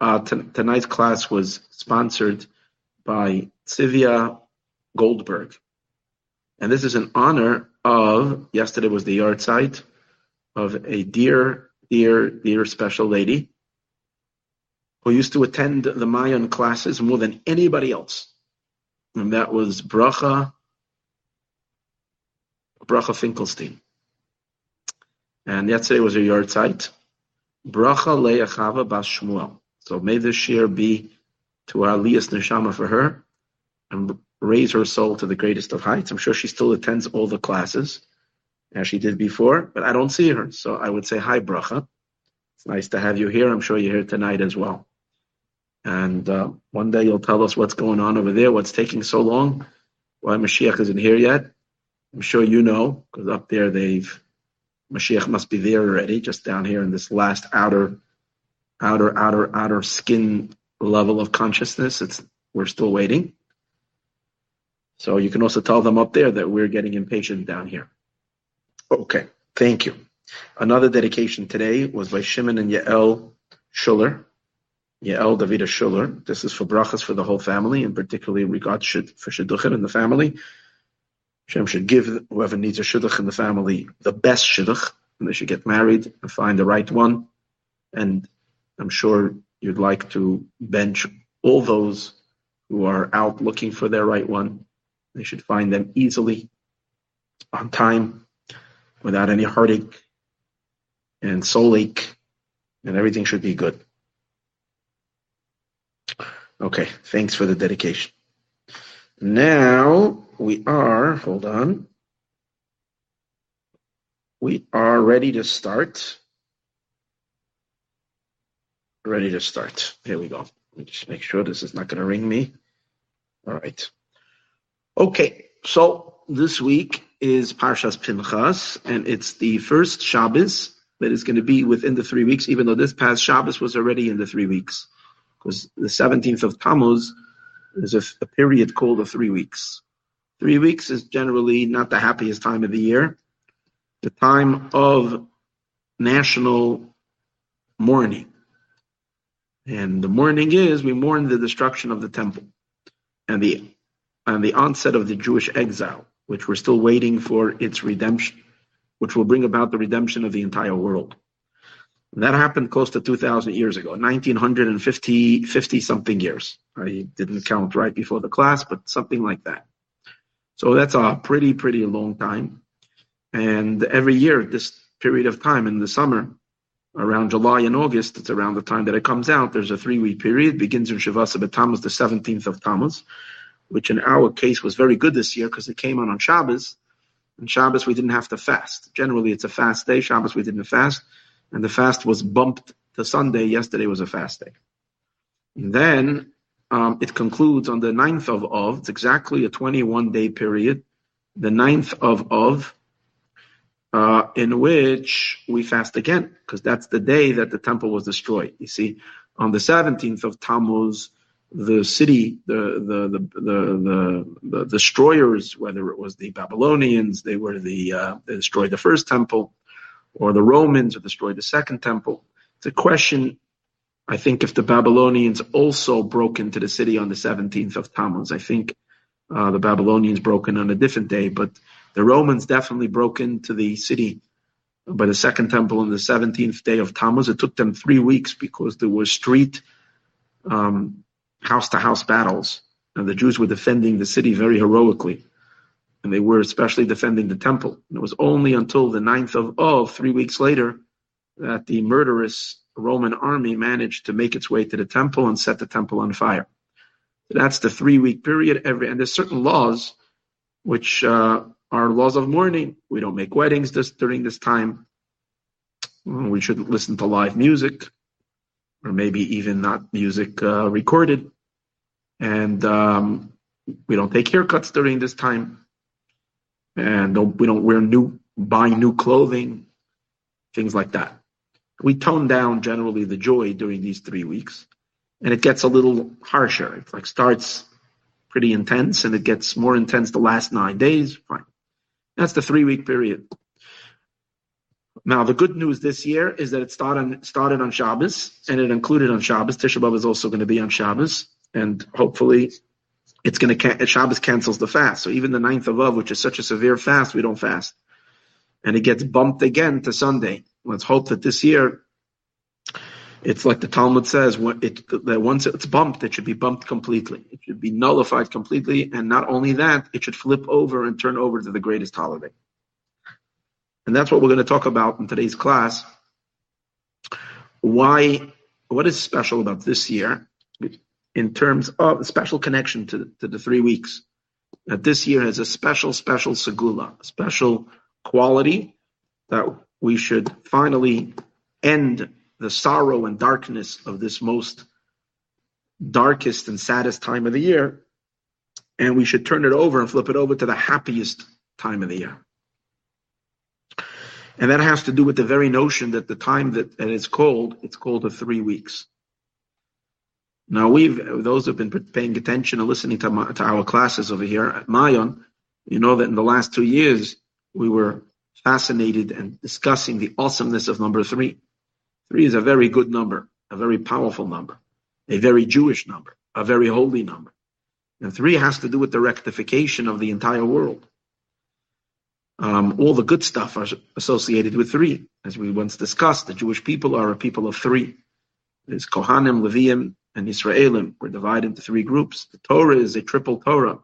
uh, t- tonight's class was sponsored by Sivia Goldberg. And this is in honor of, yesterday was the yahrzeit of a dear, dear, dear special lady who used to attend the Mayan classes more than anybody else. And that was Bracha, Bracha Finkelstein. And yesterday was her yahrzeit. Bracha Leachava Bas Shmuel. So may this year be to our Aliyas Neshama for her and raise her soul to the greatest of heights. I'm sure she still attends all the classes as she did before, but I don't see her. So I would say hi, Bracha. It's nice to have you here. I'm sure you're here tonight as well. And uh, one day you'll tell us what's going on over there, what's taking so long, why Mashiach isn't here yet. I'm sure you know, because up there they've Mashiach must be there already, just down here in this last outer, outer, outer, outer skin level of consciousness. It's we're still waiting. So you can also tell them up there that we're getting impatient down here. Okay, thank you. Another dedication today was by Shimon and Yael Schuller. Yael Davida Schuller. This is for brachas for the whole family, and particularly regard for shidduchim in the family. Shem should give whoever needs a shidduch in the family the best shidduch, and they should get married and find the right one. And I'm sure you'd like to bench all those who are out looking for their right one. They should find them easily, on time, without any heartache and soul ache, and everything should be good. Okay, thanks for the dedication. Now we are, hold on, we are ready to start. Ready to start. Here we go. Let me just make sure this is not going to ring me. All right. Okay, so this week is Parshas Pinchas, and it's the first Shabbos that is going to be within the three weeks, even though this past Shabbos was already in the three weeks because the 17th of Tammuz is a, a, period called the three weeks. Three weeks is generally not the happiest time of the year. The time of national mourning. And the mourning is we mourn the destruction of the temple and the and the onset of the Jewish exile, which we're still waiting for its redemption, which will bring about the redemption of the entire world. That happened close to 2,000 years ago, 1950, 50 something years. I didn't count right before the class, but something like that. So that's a pretty, pretty long time. And every year, this period of time in the summer, around July and August, it's around the time that it comes out, there's a three week period, begins in Shavasa Tammuz, the 17th of Tammuz, which in our case was very good this year because it came on on Shabbos. And Shabbos, we didn't have to fast. Generally, it's a fast day. Shabbos, we didn't fast and the fast was bumped to Sunday. Yesterday was a fast day. And then um, it concludes on the 9th of Av. It's exactly a 21 day period. The 9th of Av, uh, in which we fast again, because that's the day that the temple was destroyed. You see, on the 17th of Tammuz, the city, the the the the, the, the destroyers, whether it was the Babylonians, they were the uh, they destroyed the first temple or the Romans or destroyed the second temple. It's a question, I think, if the Babylonians also broke into the city on the 17th of Tammuz. I think uh, the Babylonians broke in on a different day, but the Romans definitely broke into the city by the second temple on the 17th day of Tammuz. It took them three weeks because there were street, house to house battles, and the Jews were defending the city very heroically and they were especially defending the temple. And it was only until the 9th of Av, three weeks later, that the murderous Roman army managed to make its way to the temple and set the temple on fire. So that's the three week period. Every and there's certain laws which uh, are laws of mourning. We don't make weddings this, during this time. We shouldn't listen to live music, or maybe even not music uh, recorded. And um, we don't take haircuts during this time and don't, we don't wear new, buy new clothing, things like that. We tone down generally the joy during these three weeks, and it gets a little harsher. It like starts pretty intense, and it gets more intense the last nine days. Fine, that's the three week period. Now, the good news this year is that it started, started on Shabbos, and it included on Shabbos. Tisha B'Av is also going to be on Shabbos, and hopefully it's going to, Shabbos cancels the fast. So even the ninth of Av, which is such a severe fast, we don't fast. And it gets bumped again to Sunday. Let's hope that this year, it's like the Talmud says, it, that once it's bumped, it should be bumped completely. It should be nullified completely. And not only that, it should flip over and turn over to the greatest holiday. And that's what we're going to talk about in today's class. Why, what is special about this year in terms of special connection to, to the three weeks? That this year has a special, special segula, special quality that we should finally end the sorrow and darkness of this most darkest and saddest time of the year, and we should turn it over and flip it over to the happiest time of the year. And that has to do with the very notion that the time that, that it's cold, it's called the three weeks. Now we've, those who've been paying attention and listening to, my, to our classes over here at Mayon, you know that in the last two years, we were fascinated and discussing the awesomeness of number three. Three is a very good number, a very powerful number, a very Jewish number, a very holy number. And three has to do with the rectification of the entire world. Um, all the good stuff are associated with three. As we once discussed, the Jewish people are a people of three. There's Kohanim, Leviim, and Israelim. We're divided into three groups. The Torah is a triple Torah.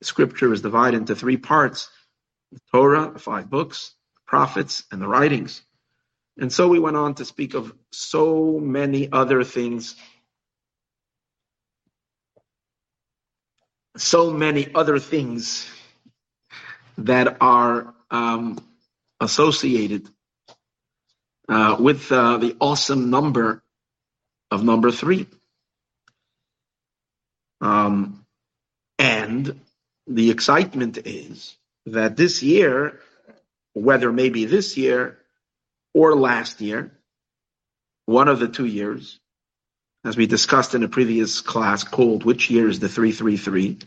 The scripture is divided into three parts. The Torah, the five books, the prophets, and the writings. And so we went on to speak of so many other things so many other things that are um, associated uh, with uh, the awesome number of number three. Um, and the excitement is that this year, whether maybe this year or last year, one of the two years, as we discussed in a previous class called Which Year is the 333,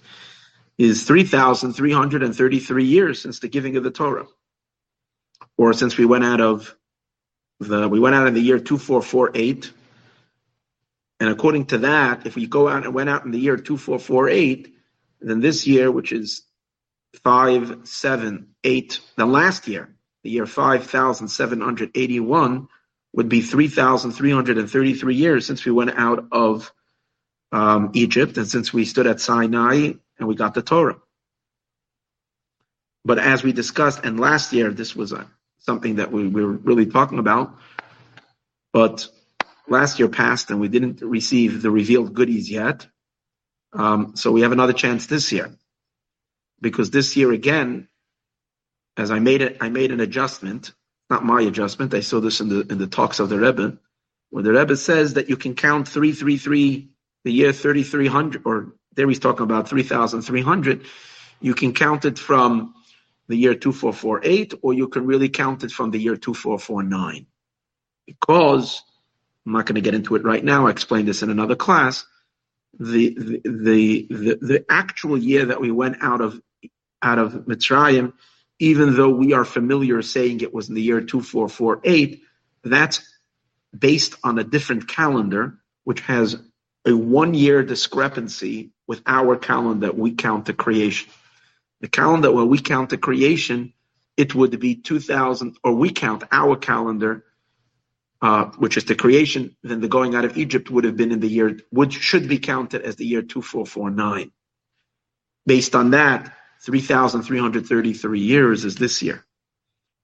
is 3,333 years since the giving of the Torah. Or since we went out of the, we went out in the year 2448. And according to that, if we go out and went out in the year 2448, then this year, which is 578, the last year, the year 5781, would be 3,333 years since we went out of um, Egypt and since we stood at Sinai and we got the Torah. But as we discussed, and last year this was a, something that we, we were really talking about, but last year passed and we didn't receive the revealed goodies yet. Um, so we have another chance this year, because this year again, as I made it, I made an adjustment, not my adjustment. I saw this in the in the talks of the Rebbe, where the Rebbe says that you can count three three three the year thirty three hundred or there he's talking about 3,300. You can count it from the year 2448, or you can really count it from the year 2449. Because, I'm not going to get into it right now, I explained this in another class, the, the, the, the, the actual year that we went out of, out of Mitzrayim, even though we are familiar saying it was in the year 2448, that's based on a different calendar, which has a one year discrepancy with our calendar that we count the creation. The calendar where we count the creation, it would be 2000, or we count our calendar, uh, which is the creation, then the going out of Egypt would have been in the year, which should be counted as the year 2449. Based on that, 3,333 years is this year,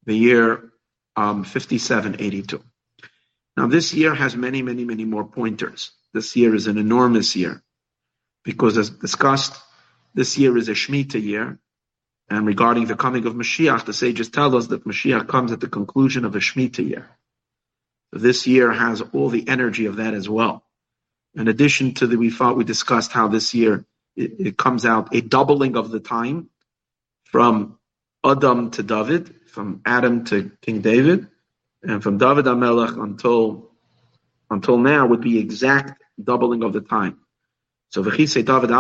the year um, 5782. Now, this year has many, many, many more pointers. This year is an enormous year because, as discussed, this year is a Shemitah year. And regarding the coming of Mashiach, the sages tell us that Mashiach comes at the conclusion of a Shemitah year. This year has all the energy of that as well. In addition to the, we thought we discussed how this year it, it comes out a doubling of the time from Adam to David, from Adam to King David, and from David Amelech until until now would be exact doubling of the time. So David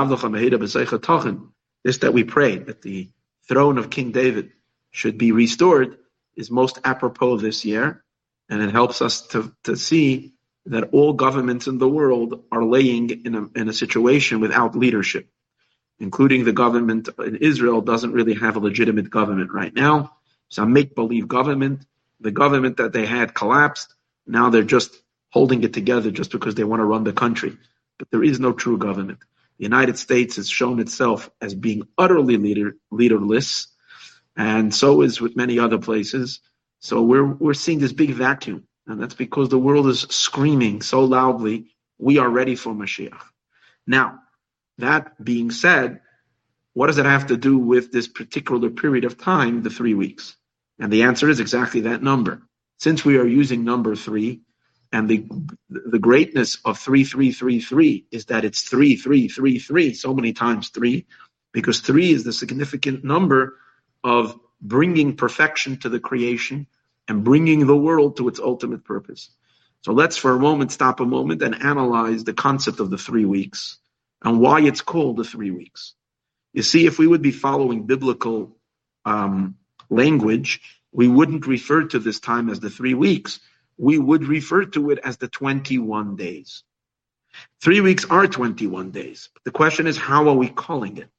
this that we pray that the throne of King David should be restored is most apropos this year, and it helps us to, to see that all governments in the world are laying in a, in a situation without leadership, including the government in Israel doesn't really have a legitimate government right now. It's a make-believe government. The government that they had collapsed. Now they're just holding it together just because they want to run the country. But there is no true government. The United States has shown itself as being utterly leader, leaderless, and so is with many other places. So we're we're seeing this big vacuum, and that's because the world is screaming so loudly, "We are ready for Mashiach." Now, that being said, what does it have to do with this particular period of time, the three weeks? And the answer is exactly that number. Since we are using number three, and the the greatness of 3333 is that it's 3333, so many times three, because three is the significant number of bringing perfection to the creation and bringing the world to its ultimate purpose. So let's for a moment stop a moment and analyze the concept of the three weeks and why it's called the three weeks. You see, if we would be following biblical um, language, we wouldn't refer to this time as the three weeks we would refer to it as the 21 days. Three weeks are 21 days. But the question is, how are we calling it?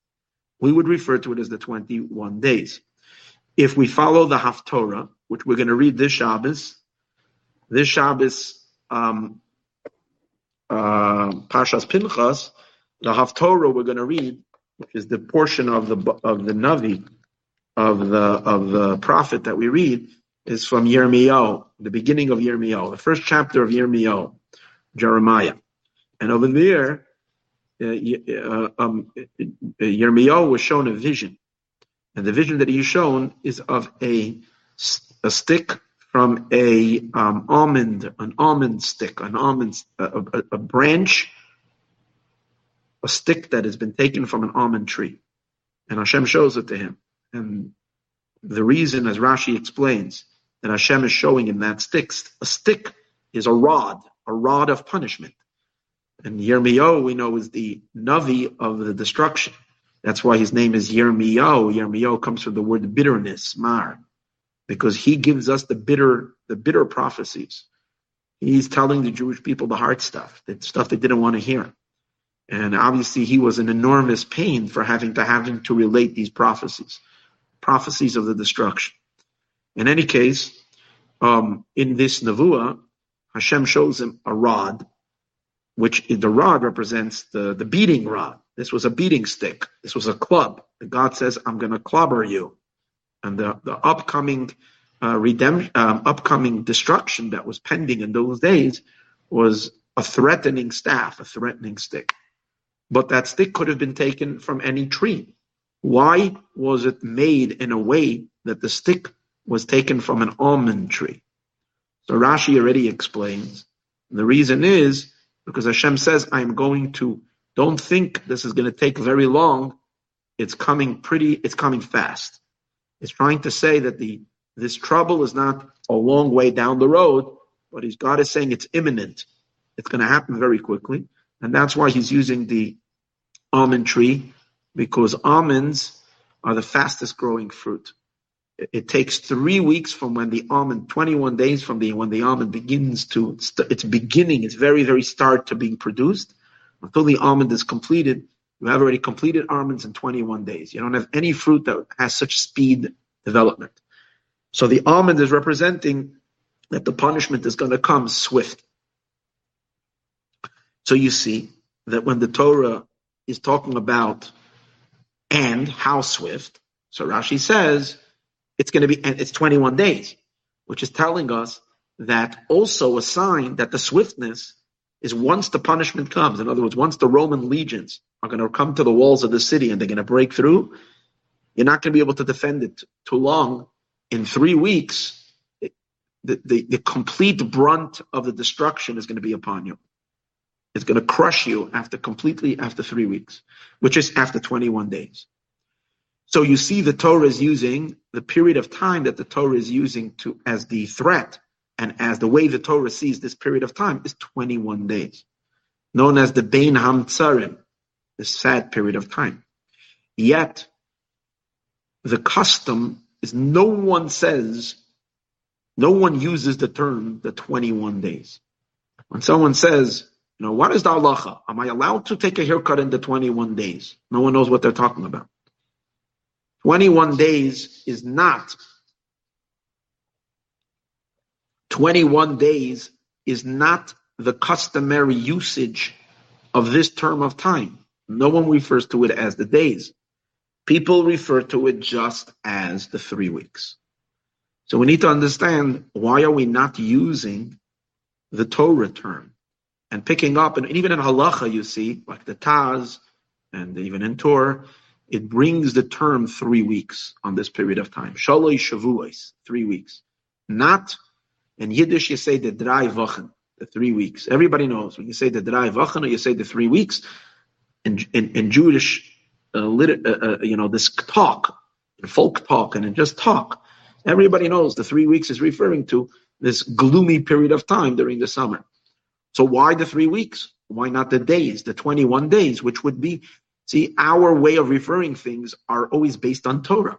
We would refer to it as the 21 days. If we follow the Haftorah, which we're going to read this Shabbos, this Shabbos, um, uh, Pashas Pinchas, the Haftorah we're going to read, which is the portion of the of the Navi, of the of the prophet that we read, is from Yirmiyahu, the beginning of Yirmiyahu, the first chapter of Yirmiyahu, Jeremiah. And over there, uh, uh, um, Yirmiyahu was shown a vision. And the vision that he's shown is of a, a stick from a um, almond, an almond stick, an almond, a, a, a branch, a stick that has been taken from an almond tree. And Hashem shows it to him. And the reason, as Rashi explains, that Hashem is showing him that stick. A stick is a rod, a rod of punishment. And Yirmiyahu, we know, is the Navi of the destruction. That's why his name is Yirmiyahu. Yirmiyahu comes from the word bitterness, mar, because he gives us the bitter, the bitter prophecies. He's telling the Jewish people the hard stuff, the stuff they didn't want to hear. And obviously he was in enormous pain for having to having to relate these prophecies, prophecies of the destruction. In any case, um, in this Navua, Hashem shows him a rod, which the rod represents the, the beating rod. This was a beating stick. This was a club. And God says, I'm going to clobber you. And the, the upcoming uh, redemption, um, upcoming destruction that was pending in those days was a threatening staff, a threatening stick. But that stick could have been taken from any tree. Why was it made in a way that the stick was taken from an almond tree. So Rashi already explains. The reason is because Hashem says, I'm going to, don't think this is going to take very long. It's coming pretty, it's coming fast. It's trying to say that the, this trouble is not a long way down the road, but he's, God is saying it's imminent. It's going to happen very quickly. And that's why he's using the almond tree, because almonds are the fastest growing fruit it takes three weeks from when the almond, 21 days from the when the almond begins to its beginning, its very very start to being produced, until the almond is completed. You have already completed almonds in 21 days. You don't have any fruit that has such speed development. So the almond is representing that the punishment is going to come swift. So you see that when the Torah is talking about and how swift, so Rashi says it's going to be, and it's 21 days, which is telling us that also a sign that the swiftness is once the punishment comes. In other words, once the Roman legions are going to come to the walls of the city and they're going to break through, you're not going to be able to defend it too long. In three weeks, the, the, the complete brunt of the destruction is going to be upon you. It's going to crush you after completely after three weeks, which is after 21 days. So you see the Torah is using the period of time that the Torah is using to as the threat and as the way the Torah sees this period of time is 21 days, known as the Bein Hamtzarim, the sad period of time. Yet, the custom is no one says No one uses the term the 21 days. When someone says, you know, what is the halacha? Am I allowed to take a haircut in the 21 days? No one knows what they're talking about. 21 days is not 21 days is not the customary usage of this term of time. No one refers to it as the days. People refer to it just as the three weeks. So we need to understand why are we not using the Torah term and picking up, and even in halacha you see, like the Taz, and even in Torah, it brings the term three weeks on this period of time. Shalosh shavuos, three weeks. Not in Yiddish, you say the drei Wochen, the three weeks. Everybody knows when you say the drei Wochen or you say the three weeks. In in, in Jewish, uh, lit, uh, uh, you know, this talk, folk talk, and just talk, everybody knows the three weeks is referring to this gloomy period of time during the summer. So why the three weeks? Why not the days, the 21 days, which would be, see, our way of referring things are always based on Torah.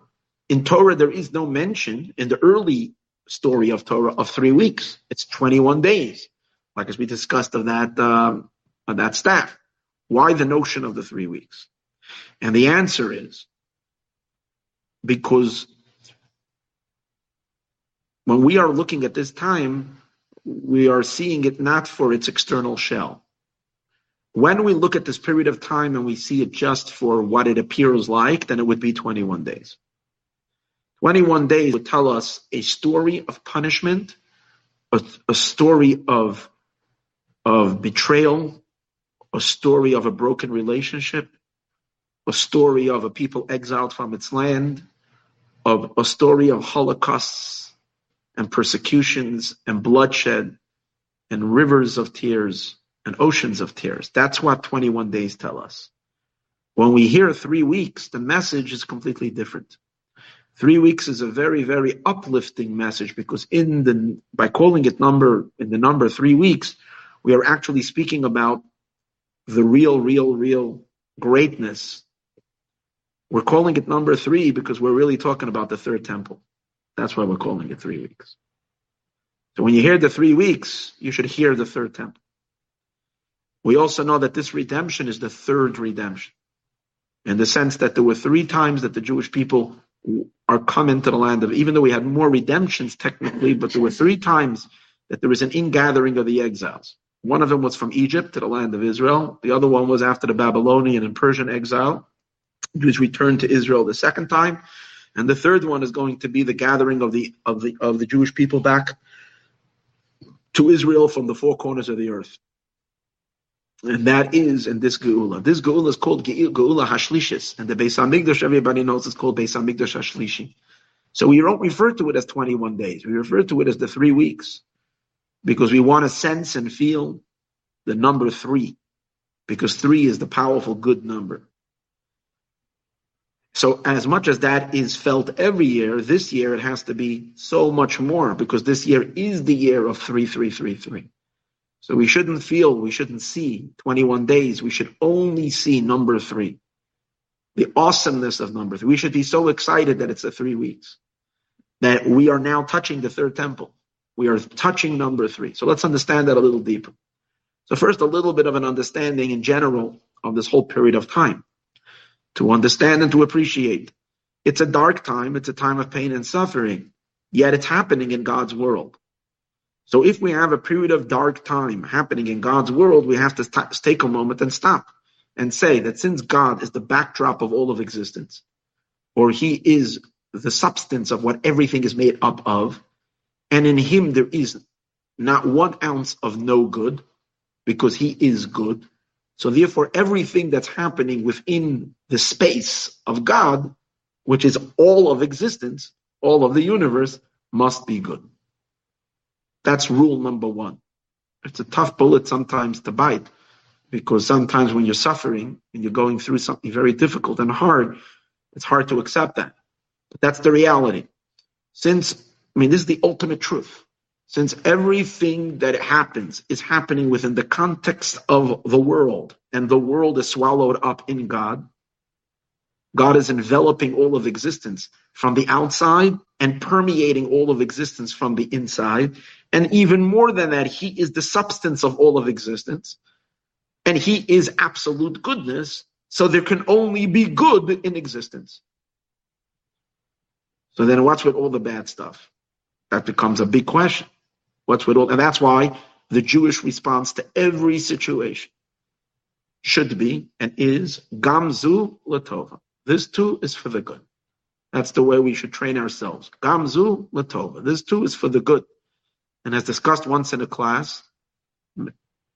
In Torah, there is no mention in the early story of Torah of three weeks. It's 21 days, like as we discussed of that, um, of that staff. Why the notion of the three weeks? And the answer is because when we are looking at this time, we are seeing it not for its external shell. When we look at this period of time and we see it just for what it appears like, then it would be 21 days. 21 days would tell us a story of punishment, a, a story of, of betrayal, a story of a broken relationship, a story of a people exiled from its land, of a story of holocausts and persecutions and bloodshed and rivers of tears and oceans of tears. That's what 21 days tell us. When we hear three weeks, the message is completely different. Three weeks is a very, very uplifting message because in the by calling it number in the number three weeks, we are actually speaking about the real, real, real greatness. We're calling it number three because we're really talking about the third temple. That's why we're calling it three weeks. So when you hear the three weeks, you should hear the third temple. We also know that this redemption is the third redemption in the sense that there were three times that the Jewish people are coming to the land of, even though we had more redemptions technically, but there were three times that there was an ingathering of the exiles. One of them was from Egypt to the land of Israel. The other one was after the Babylonian and Persian exile. Jews returned to Israel the second time. And the third one is going to be the gathering of the of the of the Jewish people back to Israel from the four corners of the earth. And that is in this Geula. This Geula is called Geula Hashlishis. And the Beis HaMikdash, everybody knows it's called Beis HaMikdash Hashlishi. So we don't refer to it as 21 days. We refer to it as the three weeks. Because we want to sense and feel the number three. Because three is the powerful good number. So as much as that is felt every year, this year it has to be so much more because this year is the year of 3333. So we shouldn't feel, we shouldn't see 21 days. We should only see number three. The awesomeness of number three. We should be so excited that it's the three weeks. That we are now touching the third temple. We are touching number three. So let's understand that a little deeper. So first, a little bit of an understanding in general of this whole period of time. To understand and to appreciate. It's a dark time. It's a time of pain and suffering. Yet it's happening in God's world. So if we have a period of dark time happening in God's world, we have to st- take a moment and stop and say that since God is the backdrop of all of existence, or He is the substance of what everything is made up of, and in Him there is not one ounce of no good, because He is good. So therefore, everything that's happening within the space of God, which is all of existence, all of the universe, must be good. That's rule number one. It's a tough bullet sometimes to bite because sometimes when you're suffering and you're going through something very difficult and hard, it's hard to accept that. But that's the reality. Since, I mean, this is the ultimate truth. Since everything that happens is happening within the context of the world and the world is swallowed up in God, God is enveloping all of existence from the outside and permeating all of existence from the inside. And even more than that, he is the substance of all of existence. And he is absolute goodness. So there can only be good in existence. So then what's with all the bad stuff? That becomes a big question. What's with all, and that's why the Jewish response to every situation should be and is Gamzu Latova. This too is for the good. That's the way we should train ourselves. Gamzu Latova. This too is for the good. And as discussed once in a class,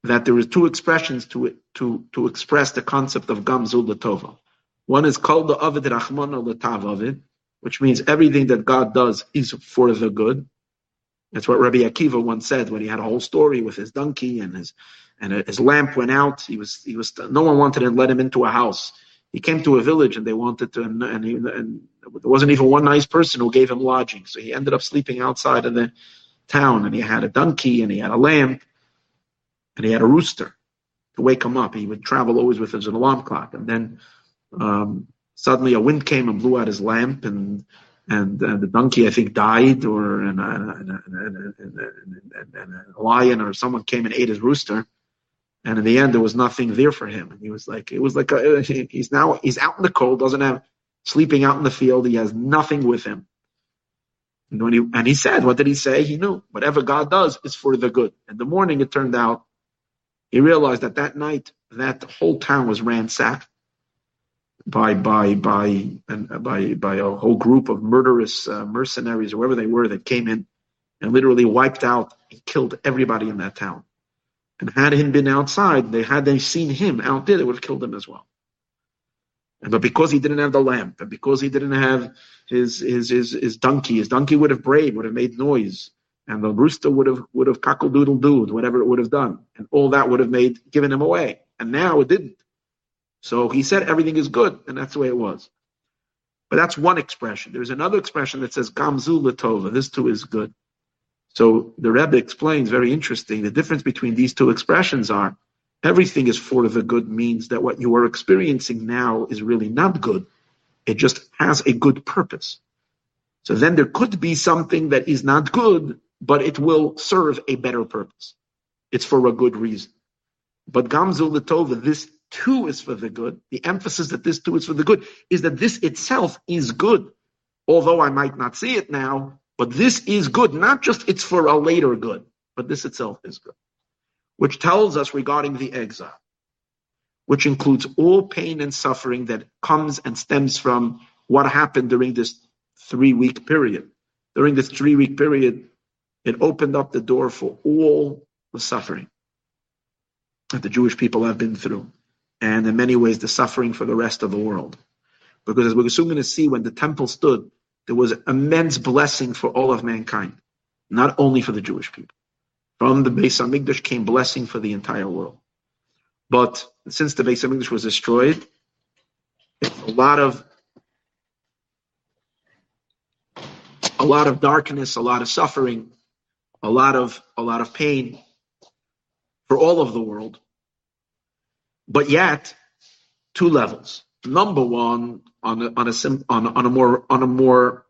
that there are two expressions to it to, to express the concept of Gamzu Latova. One is called the Avid Rachmana Latav Avid, which means everything that God does is for the good. That's what Rabbi Akiva once said when he had a whole story with his donkey and his and his lamp went out. He was he was no one wanted to let him into a house. He came to a village and they wanted to and, and, he, and there wasn't even one nice person who gave him lodging. So he ended up sleeping outside of the town and he had a donkey and he had a lamp and he had a rooster to wake him up. He would travel always with his alarm clock and then um, suddenly a wind came and blew out his lamp and and, and the donkey I think died or and, a lion or someone came and ate his rooster. And in the end there was nothing there for him. And he was like it was like a, he's now he's out in the cold doesn't have sleeping out in the field. He has nothing with him. And when he and he said what did he say? He knew whatever God does is for the good. And the morning it turned out he realized that that night that whole town was ransacked by by by by by a whole group of murderous uh, mercenaries or whoever they were that came in and literally wiped out and killed everybody in that town. And had him been outside, they had they seen him out there, they would have killed him as well. And, but because he didn't have the lamp, and because he didn't have his his his, his donkey, his donkey would have brayed, would have made noise, and the rooster would have would have cockle doodle dooed, whatever it would have done, and all that would have made given him away. And now it didn't. So he said everything is good, and that's the way it was. But that's one expression. There's another expression that says Gamzu Latova. This too is good. So the Rebbe explains very interesting. The difference between these two expressions are everything is for the good means that what you are experiencing now is really not good. It just has a good purpose. So then there could be something that is not good, but it will serve a better purpose. It's for a good reason. But Gamzu Latova, this too is for the good, the emphasis that this too is for the good, is that this itself is good. Although I might not see it now, but this is good. Not just it's for a later good, but this itself is good. Which tells us regarding the exile, which includes all pain and suffering that comes and stems from what happened during this three week period. During this three week period, it opened up the door for all the suffering that the Jewish people have been through and in many ways the suffering for the rest of the world. Because as we're soon going to see, when the temple stood, there was immense blessing for all of mankind, not only for the Jewish people. From the Beis Hamikdash came blessing for the entire world. But since the Beis Hamikdash was destroyed, a lot of a lot of darkness, a lot of suffering, a lot of a lot of pain for all of the world. But yet, two levels. Number one, on a, on a sim, on, on a more on a more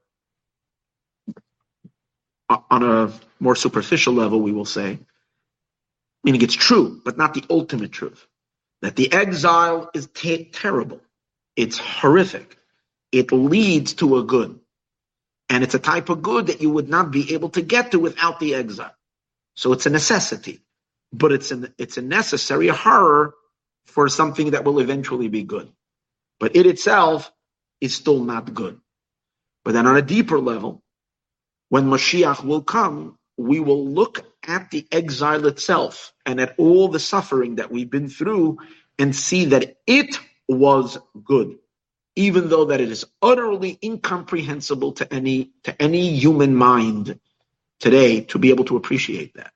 on a more superficial level, we will say, meaning it's true, but not the ultimate truth, that the exile is te- terrible. It's horrific. It leads to a good. And it's a type of good that you would not be able to get to without the exile. So it's a necessity, but it's an, it's a necessary horror for something that will eventually be good. But it itself is still not good. But then on a deeper level, when Mashiach will come, we will look at the exile itself and at all the suffering that we've been through and see that it was good, even though that it is utterly incomprehensible to any to any human mind today to be able to appreciate that.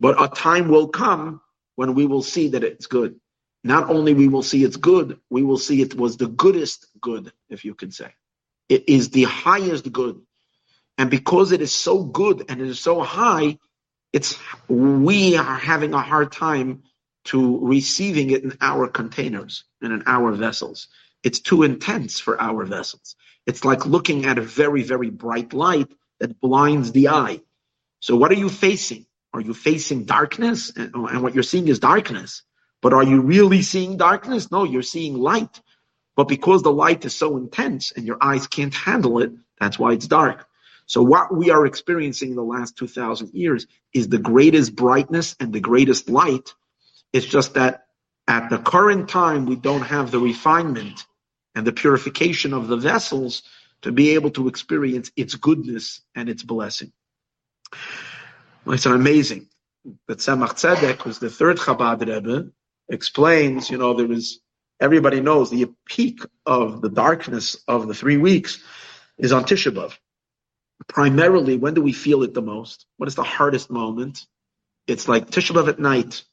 But a time will come when we will see that it's good not only we will see it's good, we will see it was the goodest good, if you can say. It is the highest good. And because it is so good and it is so high, it's we are having a hard time to receiving it in our containers and in our vessels. It's too intense for our vessels. It's like looking at a very, very bright light that blinds the eye. So what are you facing? Are you facing darkness? And, and what you're seeing is darkness. But are you really seeing darkness? No, you're seeing light. But because the light is so intense and your eyes can't handle it, that's why it's dark. So what we are experiencing in the last 2000 years is the greatest brightness and the greatest light. It's just that at the current time, we don't have the refinement and the purification of the vessels to be able to experience its goodness and its blessing. It's amazing that Tzemach Tzedek, was the third Chabad Rebbe, explains, you know, there is, everybody knows the peak of the darkness of the three weeks is on Tisha B'Av. Primarily, when do we feel it the most? What is the hardest moment? It's like Tisha B'Av at night.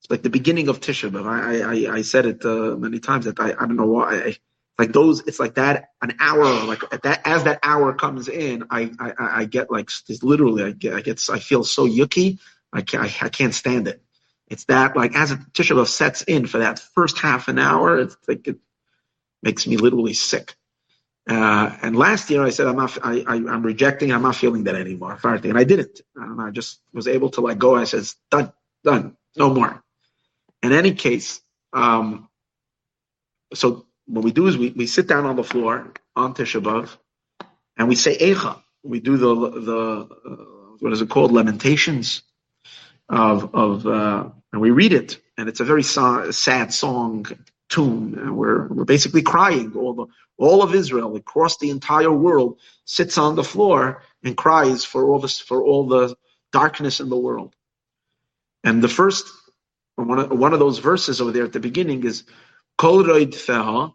It's like the beginning of Tisha B'Av. I, I, I said it uh, many times that I, I don't know why. I, like those, it's like that an hour, like that as that hour comes in, I, I, I get like literally, I get, I get, I feel so yucky. I can't, I, I can't stand it. It's that like as Tisha B'Av sets in for that first half an hour, it's like it makes me literally sick. Uh, and last year I said I'm not, I, I, am rejecting. I'm not feeling that anymore, and I didn't. I just was able to let go. I said, done, done, no more. In any case, um, so what we do is we, we sit down on the floor on Tisha B'av, and we say Eicha. We do the the uh, what is it called? Lamentations of of uh, and we read it, and it's a very so- sad song tune. And we're we're basically crying. All the all of Israel across the entire world sits on the floor and cries for all this for all the darkness in the world. And the first one of, one of those verses over there at the beginning is Kol Roid Feha,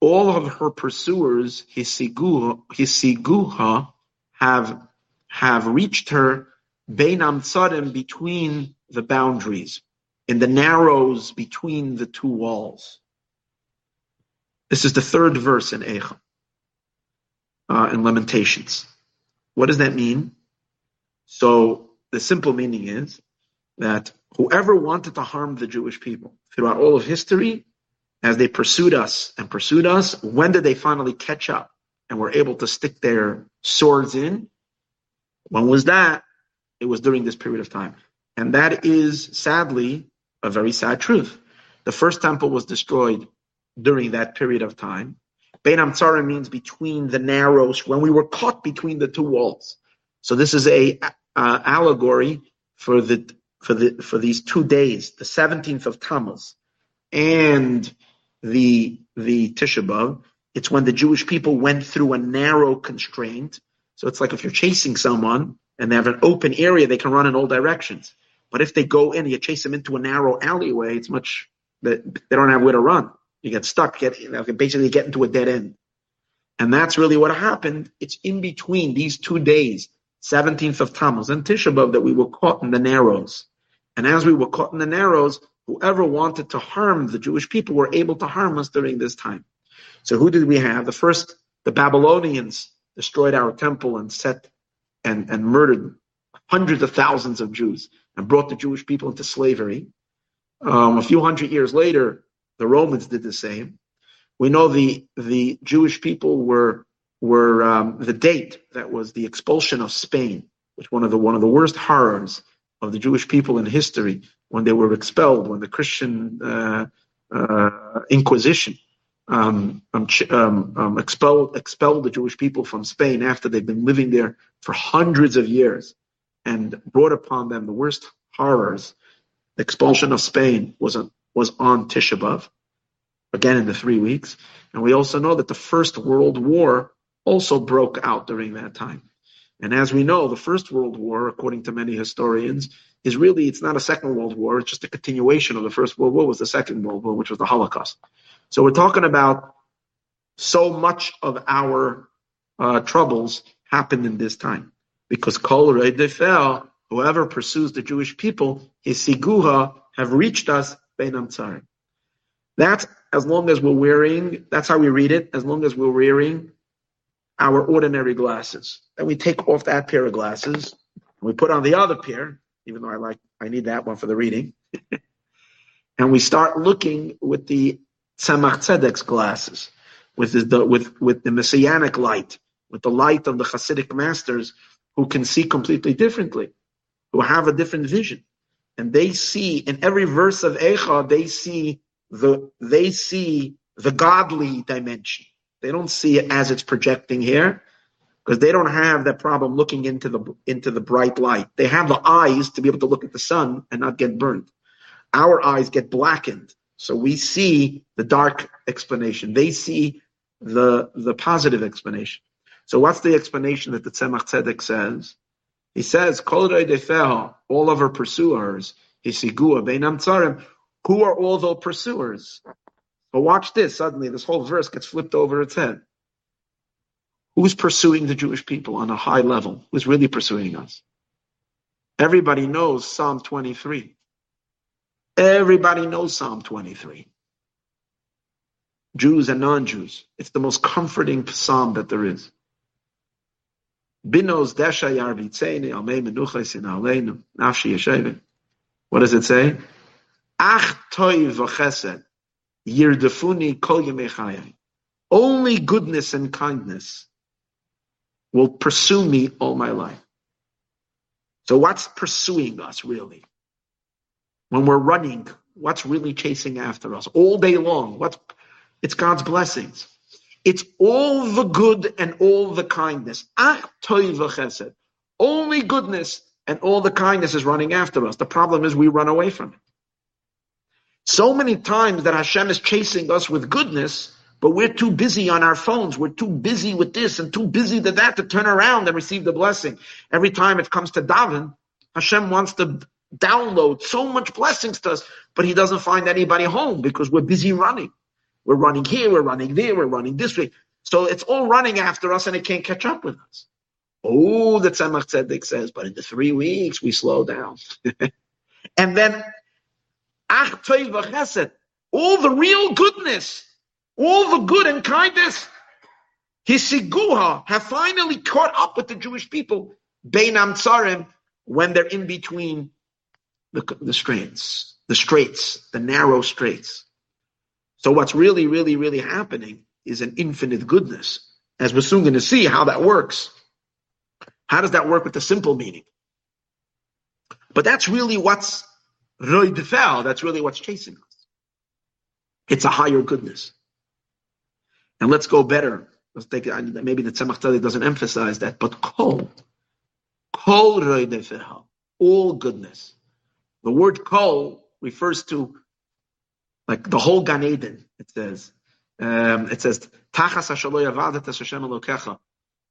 all of her pursuers, Hisiguha, have have reached her Tzadim between the boundaries, in the narrows between the two walls. This is the third verse in Eicha, uh, in Lamentations. What does that mean? So the simple meaning is that whoever wanted to harm the Jewish people throughout all of history, as they pursued us and pursued us, when did they finally catch up and were able to stick their swords in? When was that? It was during this period of time. And that is sadly a very sad truth. The first temple was destroyed during that period of time. Bein Amtzara means between the narrows, when we were caught between the two walls. So this is a uh, allegory for the for the for these two days, the 17th of Tammuz and the the Tisha B'av. It's when the Jewish people went through a narrow constraint. So it's like if you're chasing someone and they have an open area, they can run in all directions. But if they go in, you chase them into a narrow alleyway, it's much that they don't have where to run. You get stuck, get you know, basically get into a dead end. And that's really what happened. It's in between these two days, 17th of Tammuz and Tisha B'Av, that we were caught in the narrows. And as we were caught in the narrows, whoever wanted to harm the Jewish people were able to harm us during this time. So who did we have? The first, the Babylonians destroyed our temple and set and, and murdered hundreds of thousands of Jews and brought the Jewish people into slavery. Um, a few hundred years later, the Romans did the same. We know the the Jewish people were were um, the date that was the expulsion of Spain, which one of the one of the worst horrors of the Jewish people in history when they were expelled, when the Christian uh, uh, Inquisition um, um, um, um, expelled expelled the Jewish people from Spain after they've been living there for hundreds of years, and brought upon them the worst horrors. The expulsion of Spain was on, was on Tisha B'av, again in the three weeks, and we also know that the First World War also broke out during that time. And as we know, the First World War, according to many historians, is really it's not a Second World War; it's just a continuation of the First World War. Was the Second World War, which was the Holocaust. So we're talking about so much of our uh, troubles happened in this time because Kol Defel, whoever pursues the Jewish people, his siguha have reached us Beinam Tzarim. That's as long as we're wearing. That's how we read it. As long as we're wearing our ordinary glasses, then we take off that pair of glasses and we put on the other pair. Even though I like, I need that one for the reading. and we start looking with the Tzemach Tzedek's glasses. with the with with the messianic light, with the light of the Hasidic masters who can see completely differently, who have a different vision, and they see in every verse of Eicha they see the they see the godly dimension. They don't see it as it's projecting here because they don't have that problem looking into the into the bright light. They have the eyes to be able to look at the sun and not get burned. Our eyes get blackened, so we see the dark explanation. They see the the positive explanation. So what's the explanation that the Tzemach Tzedek says? He says, "Kol all of our pursuers, who are all those pursuers? But watch this, suddenly this whole verse gets flipped over its head. Who's pursuing the Jewish people on a high level? Who's really pursuing us? Everybody knows Psalm 23. Everybody knows Psalm 23. Jews and non-Jews. It's the most comforting psalm that there is. Binos desha nafshi. What does it say? Ach toiv yirdefuni kol Only goodness and kindness will pursue me all my life. So what's pursuing us really? When we're running, what's really chasing after us all day long? What's it's God's blessings. It's all the good and all the kindness. Ah, Ach Only goodness and all the kindness is running after us. The problem is we run away from it. So many times that Hashem is chasing us with goodness, but we're too busy on our phones. We're too busy with this and too busy with that to turn around and receive the blessing. Every time it comes to daven, Hashem wants to download so much blessings to us, but he doesn't find anybody home because we're busy running. We're running here, we're running there, we're running this way. So it's all running after us and it can't catch up with us. Oh, the Tzemach Tzedek says, but in the three weeks we slow down. and then, all the real goodness, all the good and kindness, Hisiguha have finally caught up with the Jewish people, Bein Hamtzarim, when they're in between the, the straits, the straits, the narrow straits. So what's really, really, really happening is an infinite goodness. As we're soon going to see how that works. How does that work with the simple meaning? But that's really what's roidfel, that's really what's chasing us. It's a higher goodness. And let's go better. Let's take maybe the Tzemach Tzedek doesn't emphasize that, but kol, kol all goodness. The word kol refers to like the whole Gan Eden, it says. Um, it says,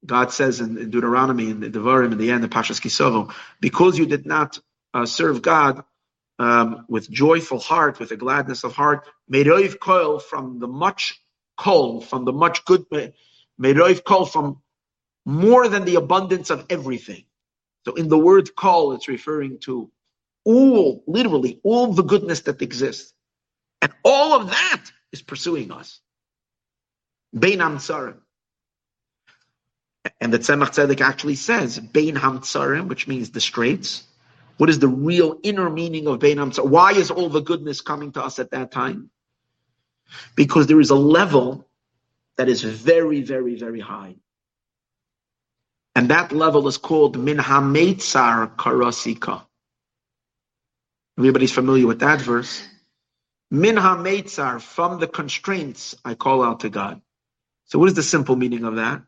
God says in, in, Deuteronomy, in the Devarim, in the end, the Pashas Ki Savo, because you did not uh, serve God um, with joyful heart, with a gladness of heart, Meroiv Koil from the much kol, from the much good, Meroiv Koil from more than the abundance of everything. So in the word kol, it's referring to all, literally, all the goodness that exists. And all of that is pursuing us. Bein Hamtzarim. And the Tzemach Tzedek actually says, Bein Hamtzarim, which means the straits. What is the real inner meaning of Bein Hamtzarim? Why is all the goodness coming to us at that time? Because there is a level that is very, very, very high. And that level is called Min HaMeitzar Karasi Kah. Everybody's familiar with that verse. Min ha from the constraints I call out to God. So what is the simple meaning of that?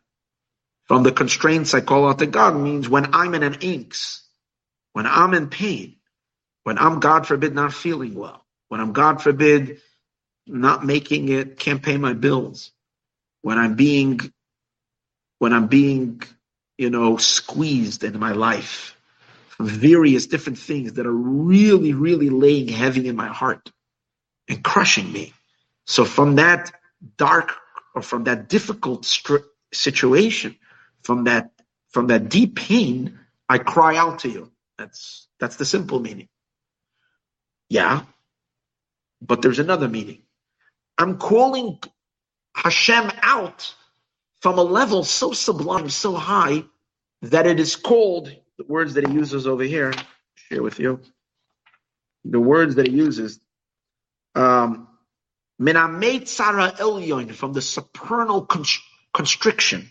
From the constraints I call out to God means when I'm in an angst, when I'm in pain, when I'm, God forbid, not feeling well, when I'm, God forbid, not making it, can't pay my bills, when I'm being, when I'm being, you know, squeezed in my life various different things that are really, really laying heavy in my heart and crushing me. So from that dark or from that difficult str- situation, from that from that deep pain, I cry out to you. That's that's the simple meaning. Yeah, but there's another meaning. I'm calling Hashem out from a level so sublime, so high, that it is called the words that he uses over here. Share with you the words that he uses um, from the supernal constriction,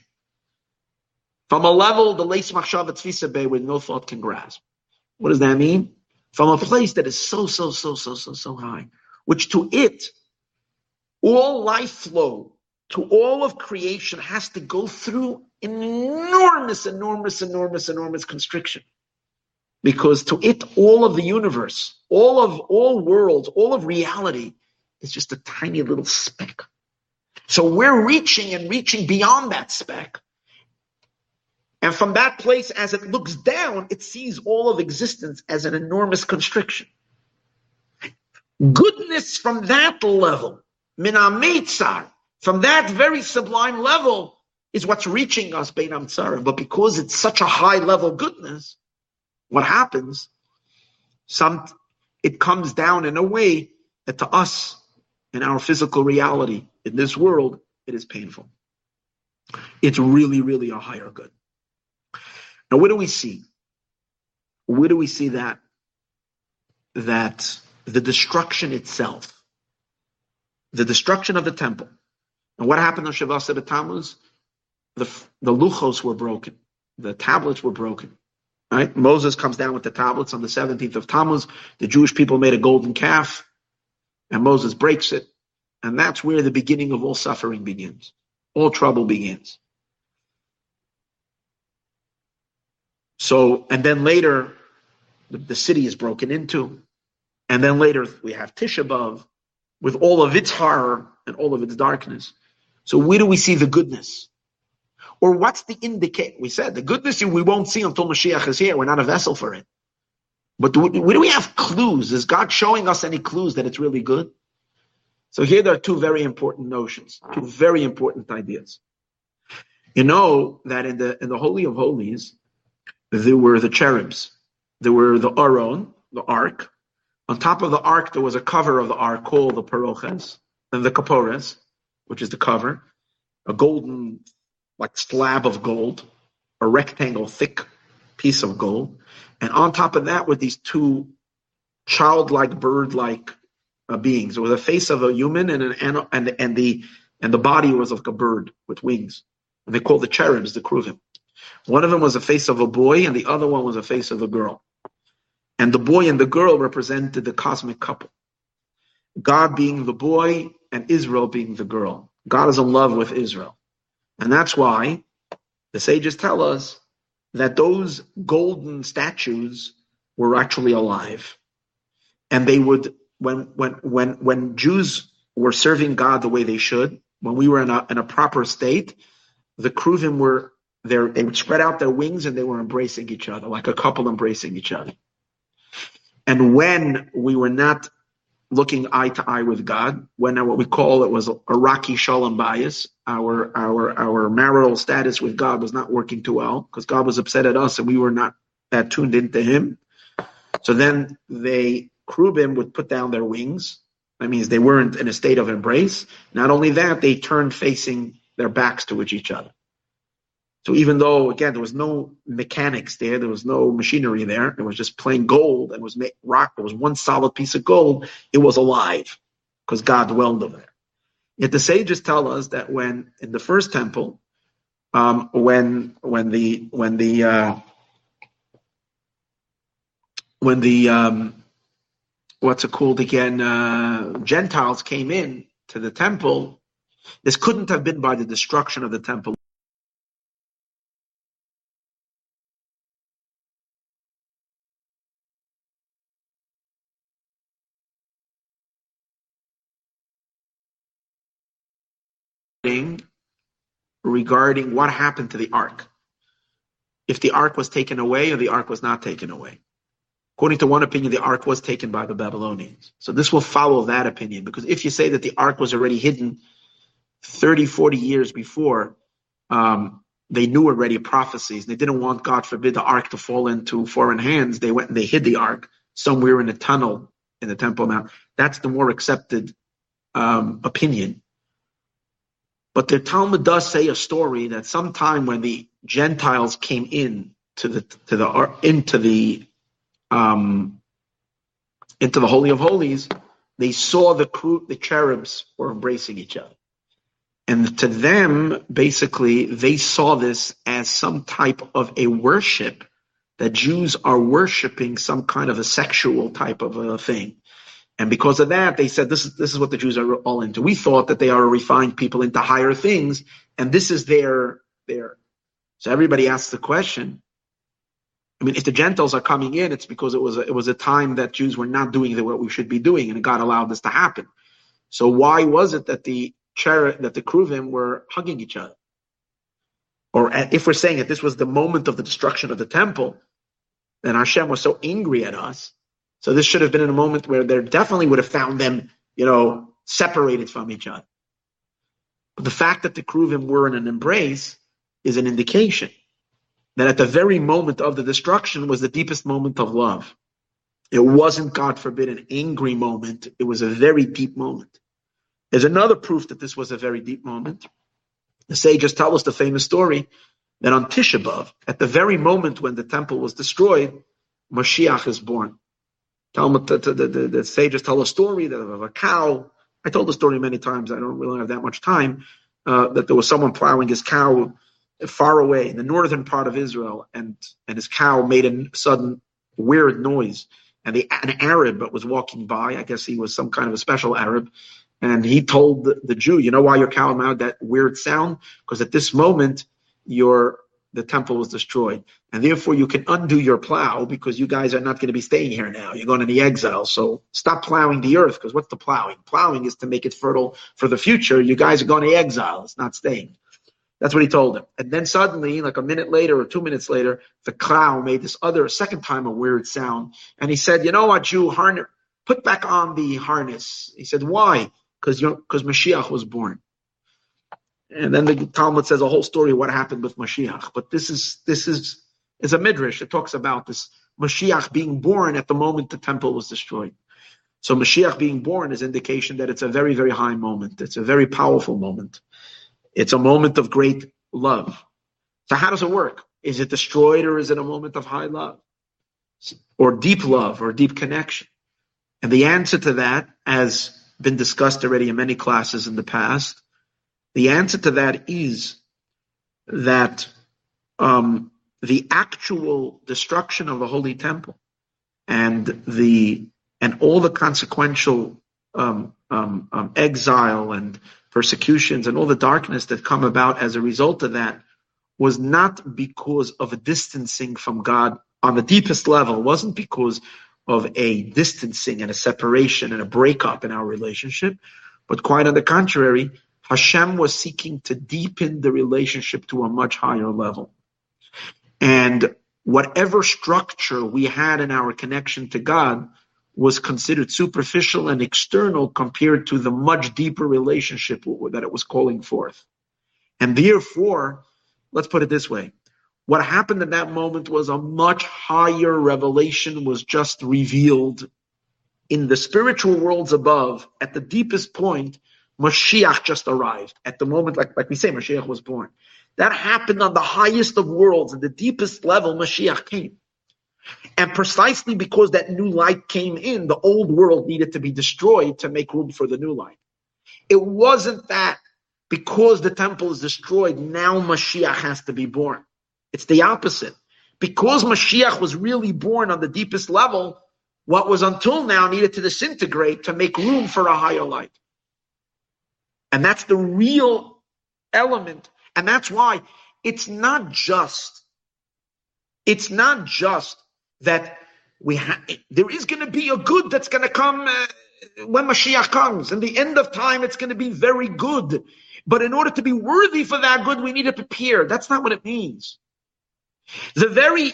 from a level the leis machshav where no thought can grasp. What does that mean? From a place that is so, so, so, so, so, so high, which to it, all life flow to all of creation has to go through enormous, enormous, enormous, enormous constriction. Because to it, all of the universe, all of all worlds, all of reality is just a tiny little speck. So we're reaching and reaching beyond that speck. And from that place, as it looks down, it sees all of existence as an enormous constriction. Goodness from that level, minametzar, from that very sublime level, is what's reaching us, Bein Amtsara. But because it's such a high level goodness, what happens? Some it comes down in a way that to us, in our physical reality, in this world, it is painful. It's really, really a higher good. Now, where do we see? Where do we see that that the destruction itself, the destruction of the temple, and what happened on Shiva Asar B'Tammuz? The the luchos were broken, the tablets were broken. Right? Moses comes down with the tablets on the 17th of Tammuz. The Jewish people made a golden calf, and Moses breaks it. And that's where the beginning of all suffering begins. All trouble begins. So, and then later, the, the city is broken into. And then later, we have Tisha B'Av with all of its horror and all of its darkness. So, where do we see the goodness? Or what's the indicate? We said the goodness we won't see until Mashiach is here. We're not a vessel for it. But do we, do we have clues? Is God showing us any clues that it's really good? So here there are two very important notions, two very important ideas. You know that in the in the Holy of Holies, there were the cherubs, there were the Aron, the ark. On top of the ark, there was a cover of the ark called the Paroches, and the Kapores, which is the cover, a golden like slab of gold, a rectangle thick piece of gold, and on top of that were these two childlike bird-like uh, beings. It was a face of a human and an and and the and the body was like a bird with wings. And they called the cherubs the kruvim. One of them was a face of a boy, and the other one was a face of a girl. And the boy and the girl represented the cosmic couple. God being the boy and Israel being the girl. God is in love with Israel. And that's why the sages tell us that those golden statues were actually alive. And they would, when, when, when, when Jews were serving God the way they should, when we were in a, in a proper state, the Kruvim were there, they would spread out their wings and they were embracing each other, like a couple embracing each other. And when we were not looking eye to eye with God, when what we call it was a rocky shalom bayis, our our our marital status with God was not working too well because God was upset at us and we were not that tuned into Him. So then they Kruvim would put down their wings. That means they weren't in a state of embrace. Not only that, they turned facing their backs to each other. So even though again there was no mechanics there, there was no machinery there, it was just plain gold and was rock. it was one solid piece of gold. It was alive because God dwelled over there. Yet the sages tell us that when in the first temple, um, when when the when the uh, when the um, what's it called again? Uh, Gentiles came in to the temple. This couldn't have been by the destruction of the temple regarding what happened to the ark. If the ark was taken away or the ark was not taken away. According to one opinion, the ark was taken by the Babylonians. So this will follow that opinion, because if you say that the ark was already hidden 30, 40 years before, um, they knew already prophecies. They didn't want, God forbid, the ark to fall into foreign hands. They went and they hid the ark somewhere in a tunnel in the Temple Mount. That's the more accepted um, opinion. But the Talmud does say a story that sometime when the Gentiles came in to the to the into the um, into the Holy of Holies, they saw the the cherubs were embracing each other. And to them, basically, they saw this as some type of a worship that Jews are worshiping some kind of a sexual type of a thing. And because of that, they said this is this is what the Jews are all into. We thought that they are a refined people into higher things, and this is their their. So everybody asks the question. I mean, if the Gentiles are coming in, it's because it was a, it was a time that Jews were not doing what we should be doing, and God allowed this to happen. So why was it that the cherub, that the Kruvim were hugging each other? Or if we're saying that this was the moment of the destruction of the temple, then Hashem was so angry at us so this should have been in a moment where there definitely would have found them, you know, separated from each other. But the fact that the Kruvim were in an embrace is an indication that at the very moment of the destruction was the deepest moment of love. It wasn't, God forbid, an angry moment. It was a very deep moment. There's another proof that this was a very deep moment. The sages tell us the famous story that on Tisha B'Av, at the very moment when the temple was destroyed, Mashiach is born. Talmud, the, the, the, the sages tell a story that of a cow. I told the story many times. I don't really have that much time. Uh, that there was someone plowing his cow far away in the northern part of Israel, and and his cow made a sudden weird noise. And the, an Arab was walking by. I guess he was some kind of a special Arab, and he told the, the Jew, "You know why your cow made that weird sound? Because at this moment, your the temple was destroyed. And therefore you can undo your plow because you guys are not going to be staying here now. You're going to the exile. So stop plowing the earth because what's the plowing? Plowing is to make it fertile for the future. You guys are going to exile. It's not staying. That's what he told him. And then suddenly, like a minute later or two minutes later, the cow made this other, second time, a weird sound. And he said, you know what, Jew, harness, put back on the harness. He said, why? Because because Mashiach was born. And then the Talmud says a whole story of what happened with Mashiach. But this is this is is a midrash. It talks about this Mashiach being born at the moment the temple was destroyed. So Mashiach being born is indication that it's a very very high moment. It's a very powerful moment. It's a moment of great love. So how does it work? Is it destroyed or is it a moment of high love? Or deep love or deep connection? And the answer to that has been discussed already in many classes in the past the answer to that is that um, the actual destruction of the Holy Temple and the and all the consequential um, um, um, exile and persecutions and all the darkness that come about as a result of that was not because of a distancing from God on the deepest level. It wasn't because of a distancing and a separation and a breakup in our relationship, but quite on the contrary, Hashem was seeking to deepen the relationship to a much higher level. And whatever structure we had in our connection to God was considered superficial and external compared to the much deeper relationship that it was calling forth. And therefore, let's put it this way. What happened in that moment was a much higher revelation was just revealed in the spiritual worlds above at the deepest point Mashiach just arrived. At the moment, like, like we say, Mashiach was born. That happened on the highest of worlds, at the deepest level, Mashiach came. And precisely because that new light came in, the old world needed to be destroyed to make room for the new light. It wasn't that because the temple is destroyed, now Mashiach has to be born. It's the opposite. Because Mashiach was really born on the deepest level, what was until now needed to disintegrate to make room for a higher light. And that's the real element. And that's why it's not just, it's not just that we have, there is going to be a good that's going to come uh, when Mashiach comes. In the end of time, it's going to be very good. But in order to be worthy for that good, we need to prepare. That's not what it means. The very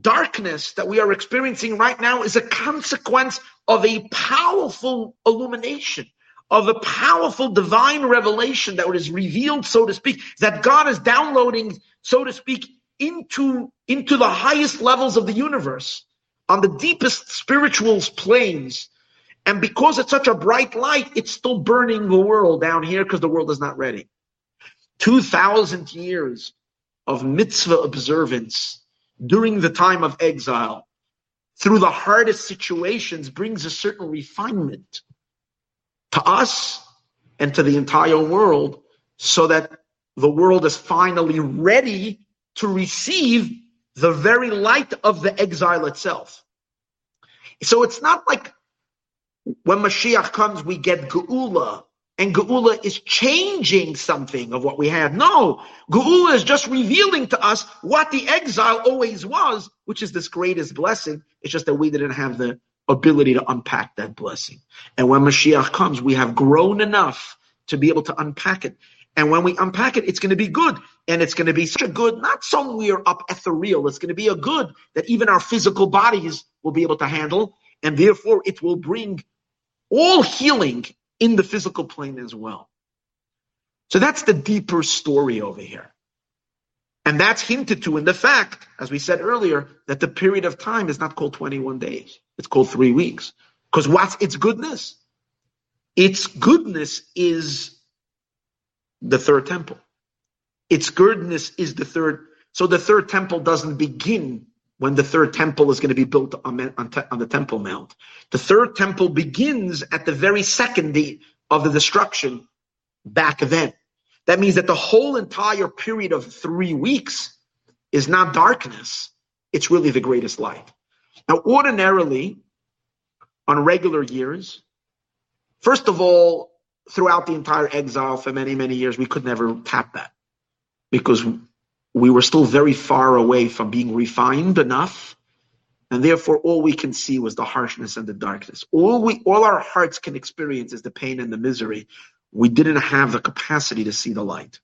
darkness that we are experiencing right now is a consequence of a powerful illumination of a powerful divine revelation that is revealed, so to speak, that God is downloading, so to speak, into, into the highest levels of the universe, on the deepest spiritual planes. And because it's such a bright light, it's still burning the world down here because the world is not ready. 2,000 years of mitzvah observance during the time of exile through the hardest situations brings a certain refinement to us and to the entire world so that the world is finally ready to receive the very light of the exile itself. So it's not like when Mashiach comes, we get Geula, and Geula is changing something of what we had. No, Geula is just revealing to us what the exile always was, which is this greatest blessing. It's just that we didn't have the ability to unpack that blessing. And when Mashiach comes, we have grown enough to be able to unpack it. And when we unpack it, it's going to be good. And it's going to be such a good, not somewhere up ethereal. It's going to be a good that even our physical bodies will be able to handle. And therefore, it will bring all healing in the physical plane as well. So that's the deeper story over here. And that's hinted to in the fact, as we said earlier, that the period of time is not called 21 days. It's called three weeks. Because what's its goodness? Its goodness is the third temple. Its goodness is the third. So the third temple doesn't begin when the third temple is going to be built on, on, on the Temple Mount. The third temple begins at the very second day of the destruction back then. That means that the whole entire period of three weeks is not darkness. It's really the greatest light. Now, ordinarily, on regular years, first of all, throughout the entire exile for many, many years, we could never tap that because we were still very far away from being refined enough. And therefore, all we can see was the harshness and the darkness. All we, all our hearts can experience is the pain and the misery. We didn't have the capacity to see the light.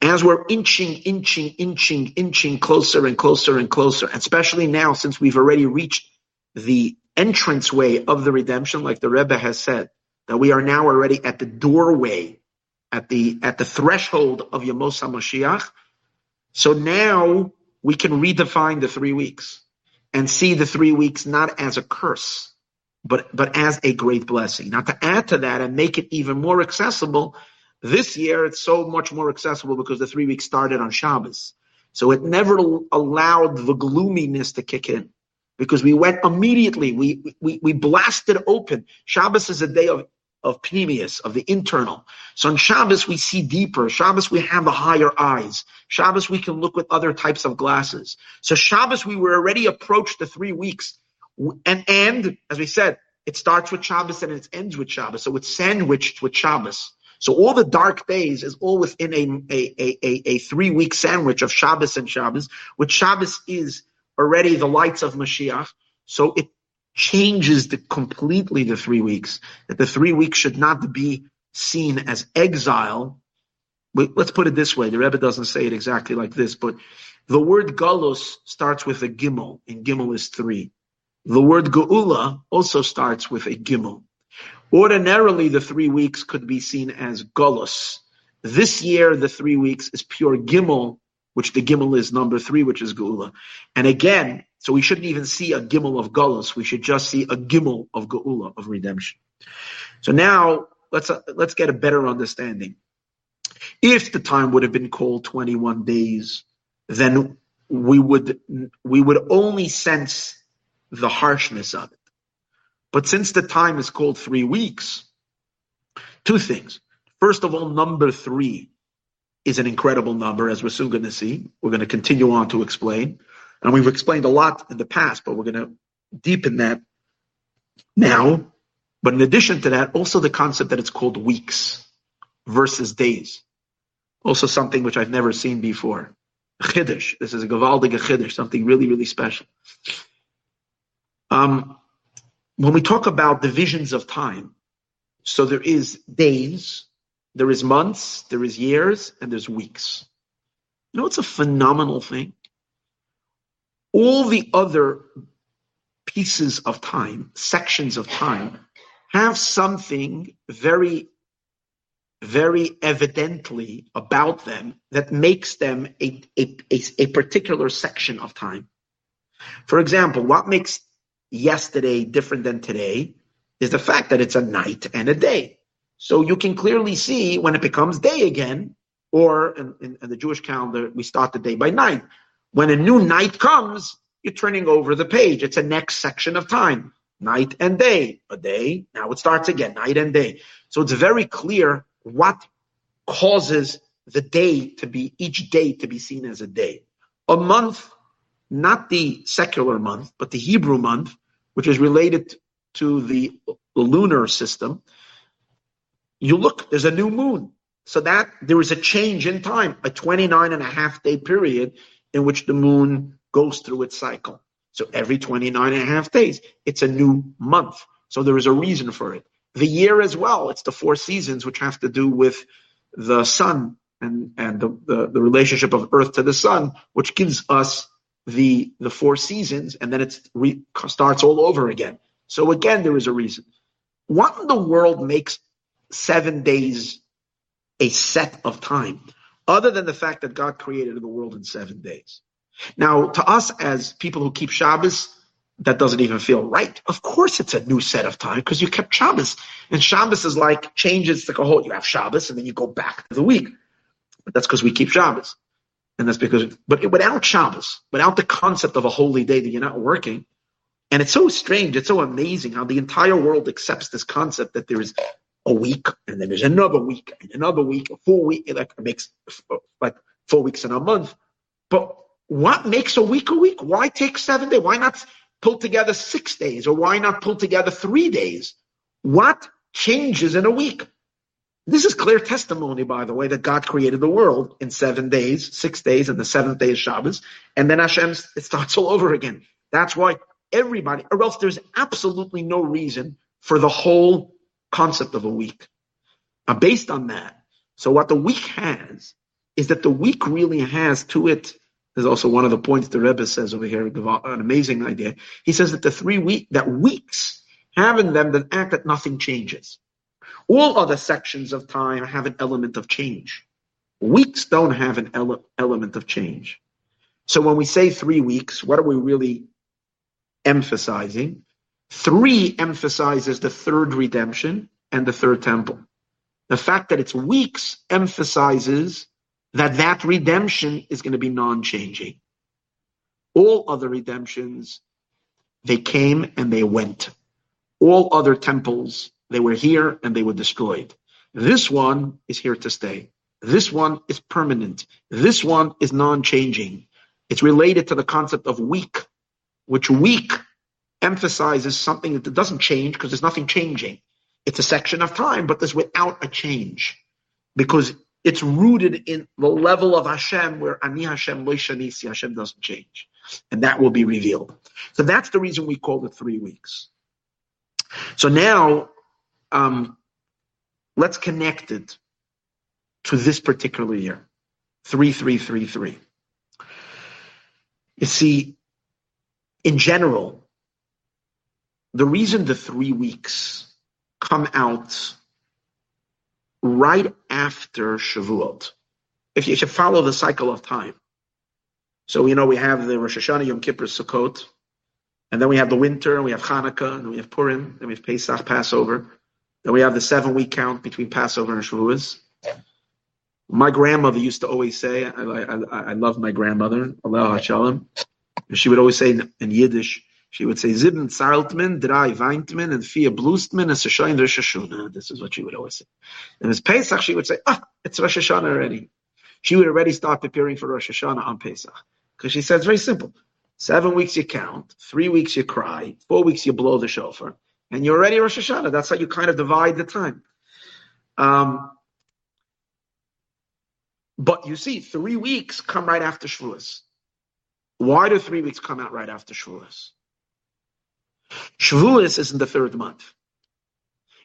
As we're inching, inching, inching, inching closer and closer and closer, especially now since we've already reached the entranceway of the redemption, like the Rebbe has said, that we are now already at the doorway, at the at the threshold of Yemos HaMashiach, so now we can redefine the three weeks and see the three weeks not as a curse, but, but as a great blessing. Now to add to that and make it even more accessible, this year it's so much more accessible because the three weeks started on Shabbos. So it never allowed the gloominess to kick in because we went immediately, we, we, we blasted open. Shabbos is a day of of pnimius, of the internal. So on Shabbos, we see deeper. Shabbos, we have the higher eyes. Shabbos, we can look with other types of glasses. So Shabbos, we were already approached the three weeks. And, and, as we said, it starts with Shabbos and it ends with Shabbos. So it's sandwiched with Shabbos. So all the dark days is all within a, a, a, a, three week sandwich of Shabbos and Shabbos, which Shabbos is already the lights of Mashiach. So it changes the, completely the three weeks. That the three weeks should not be seen as exile. Let's put it this way. The Rebbe doesn't say it exactly like this, but the word galus starts with a gimel, and gimel is three. The word geula also starts with a gimel. Ordinarily, the three weeks could be seen as galus. This year, the three weeks is pure gimel, which the gimel is number three, which is geula. And again, so we shouldn't even see a gimel of galus. We should just see a gimel of geula of redemption. So now let's uh, let's get a better understanding. If the time would have been called 21 days, then we would we would only sense the harshness of it. But since the time is called three weeks, two things. First of all, number three is an incredible number, as we're soon going to see. We're going to continue on to explain. And we've explained a lot in the past, but we're going to deepen that now. But in addition to that, also the concept that it's called weeks versus days. Also something which I've never seen before. Chiddush. This is a Gevaldige Chiddush, something really, really special. Um, when we talk about divisions of time, so there is days, there is months, there is years, and there's weeks. You know, it's a phenomenal thing all the other pieces of time, sections of time, have something very, very evidently about them that makes them a, a, a, a particular section of time. For example, what makes yesterday different than today is the fact that it's a night and a day. So you can clearly see when it becomes day again, or in, in, in the Jewish calendar, we start the day by night. When a new night comes, you're turning over the page. It's a next section of time. night and day, a day. Now it starts again, night and day. So it's very clear what causes the day to be, each day to be seen as a day. A month, not the secular month, but the Hebrew month, which is related to the lunar system. You look, there's a new moon. So that there is a change in time, a 29 and a half day period in which the moon goes through its cycle. So every 29 and a half days, it's a new month. So there is a reason for it. The year as well, it's the four seasons which have to do with the sun and, and the, the, the relationship of earth to the sun, which gives us the, the four seasons, and then it re- starts all over again. So again, there is a reason. What in the world makes seven days a set of time, other than the fact that God created the world in seven days? Now, to us as people who keep Shabbos, that doesn't even feel right. Of course, it's a new set of time because you kept Shabbos, and Shabbos is like changes like a whole. You have Shabbos, and then you go back to the week. But that's because we keep Shabbos, and that's because. But without Shabbos, without the concept of a holy day that you're not working, and it's so strange, it's so amazing how the entire world accepts this concept that there is a week, and then there's another week, and another week, a full week. Like it makes like four weeks in a month, but what makes a week a week? Why take seven days? Why not pull together six days? Or why not pull together three days? What changes in a week? This is clear testimony, by the way, that God created the world in seven days, six days, and the seventh day is Shabbos. And then Hashem, it starts all over again. That's why everybody, or else there's absolutely no reason for the whole concept of a week. Now, based on that, so what the week has is that the week really has to it there's also one of the points the Rebbe says over here, an amazing idea. He says that the three week that weeks have in them the act that nothing changes. All other sections of time have an element of change. Weeks don't have an ele- element of change. So when we say three weeks, what are we really emphasizing? Three emphasizes the third redemption and the third temple. The fact that it's weeks emphasizes that that redemption is going to be non-changing. All other redemptions, they came and they went. All other temples, they were here and they were destroyed. This one is here to stay. This one is permanent. This one is non-changing. It's related to the concept of week, which week emphasizes something that doesn't change because there's nothing changing. It's a section of time, but there's without a change. Because it's rooted in the level of Hashem where Ani Hashem Loishanisi, Hashem doesn't change. And that will be revealed. So that's the reason we called it three weeks. So now, um, let's connect it to this particular year. 3333. You see, in general, the reason the three weeks come out right after Shavuot. If you should follow the cycle of time. So, you know, we have the Rosh Hashanah, Yom Kippur, Sukkot, and then we have the winter, and we have Hanukkah, and we have Purim, and we have Pesach, Passover. Then we have the seven week count between Passover and Shavuos. My grandmother used to always say, I, I, I love my grandmother, Allah Shalom. She would always say in, in Yiddish, she would say, Zibn Zartman, Drei Weintman, and Fia Blustman, and Seshain Rosh Hashanah. This is what she would always say. And as Pesach, she would say, ah, it's Rosh Hashanah already. She would already start preparing for Rosh Hashanah on Pesach. Because she says, very simple. Seven weeks you count, three weeks you cry, four weeks you blow the shofar, and you're already Rosh Hashanah. That's how you kind of divide the time. Um, but you see, three weeks come right after Shavuos. Why do three weeks come out right after Shavuos? Shavuos is in the third month.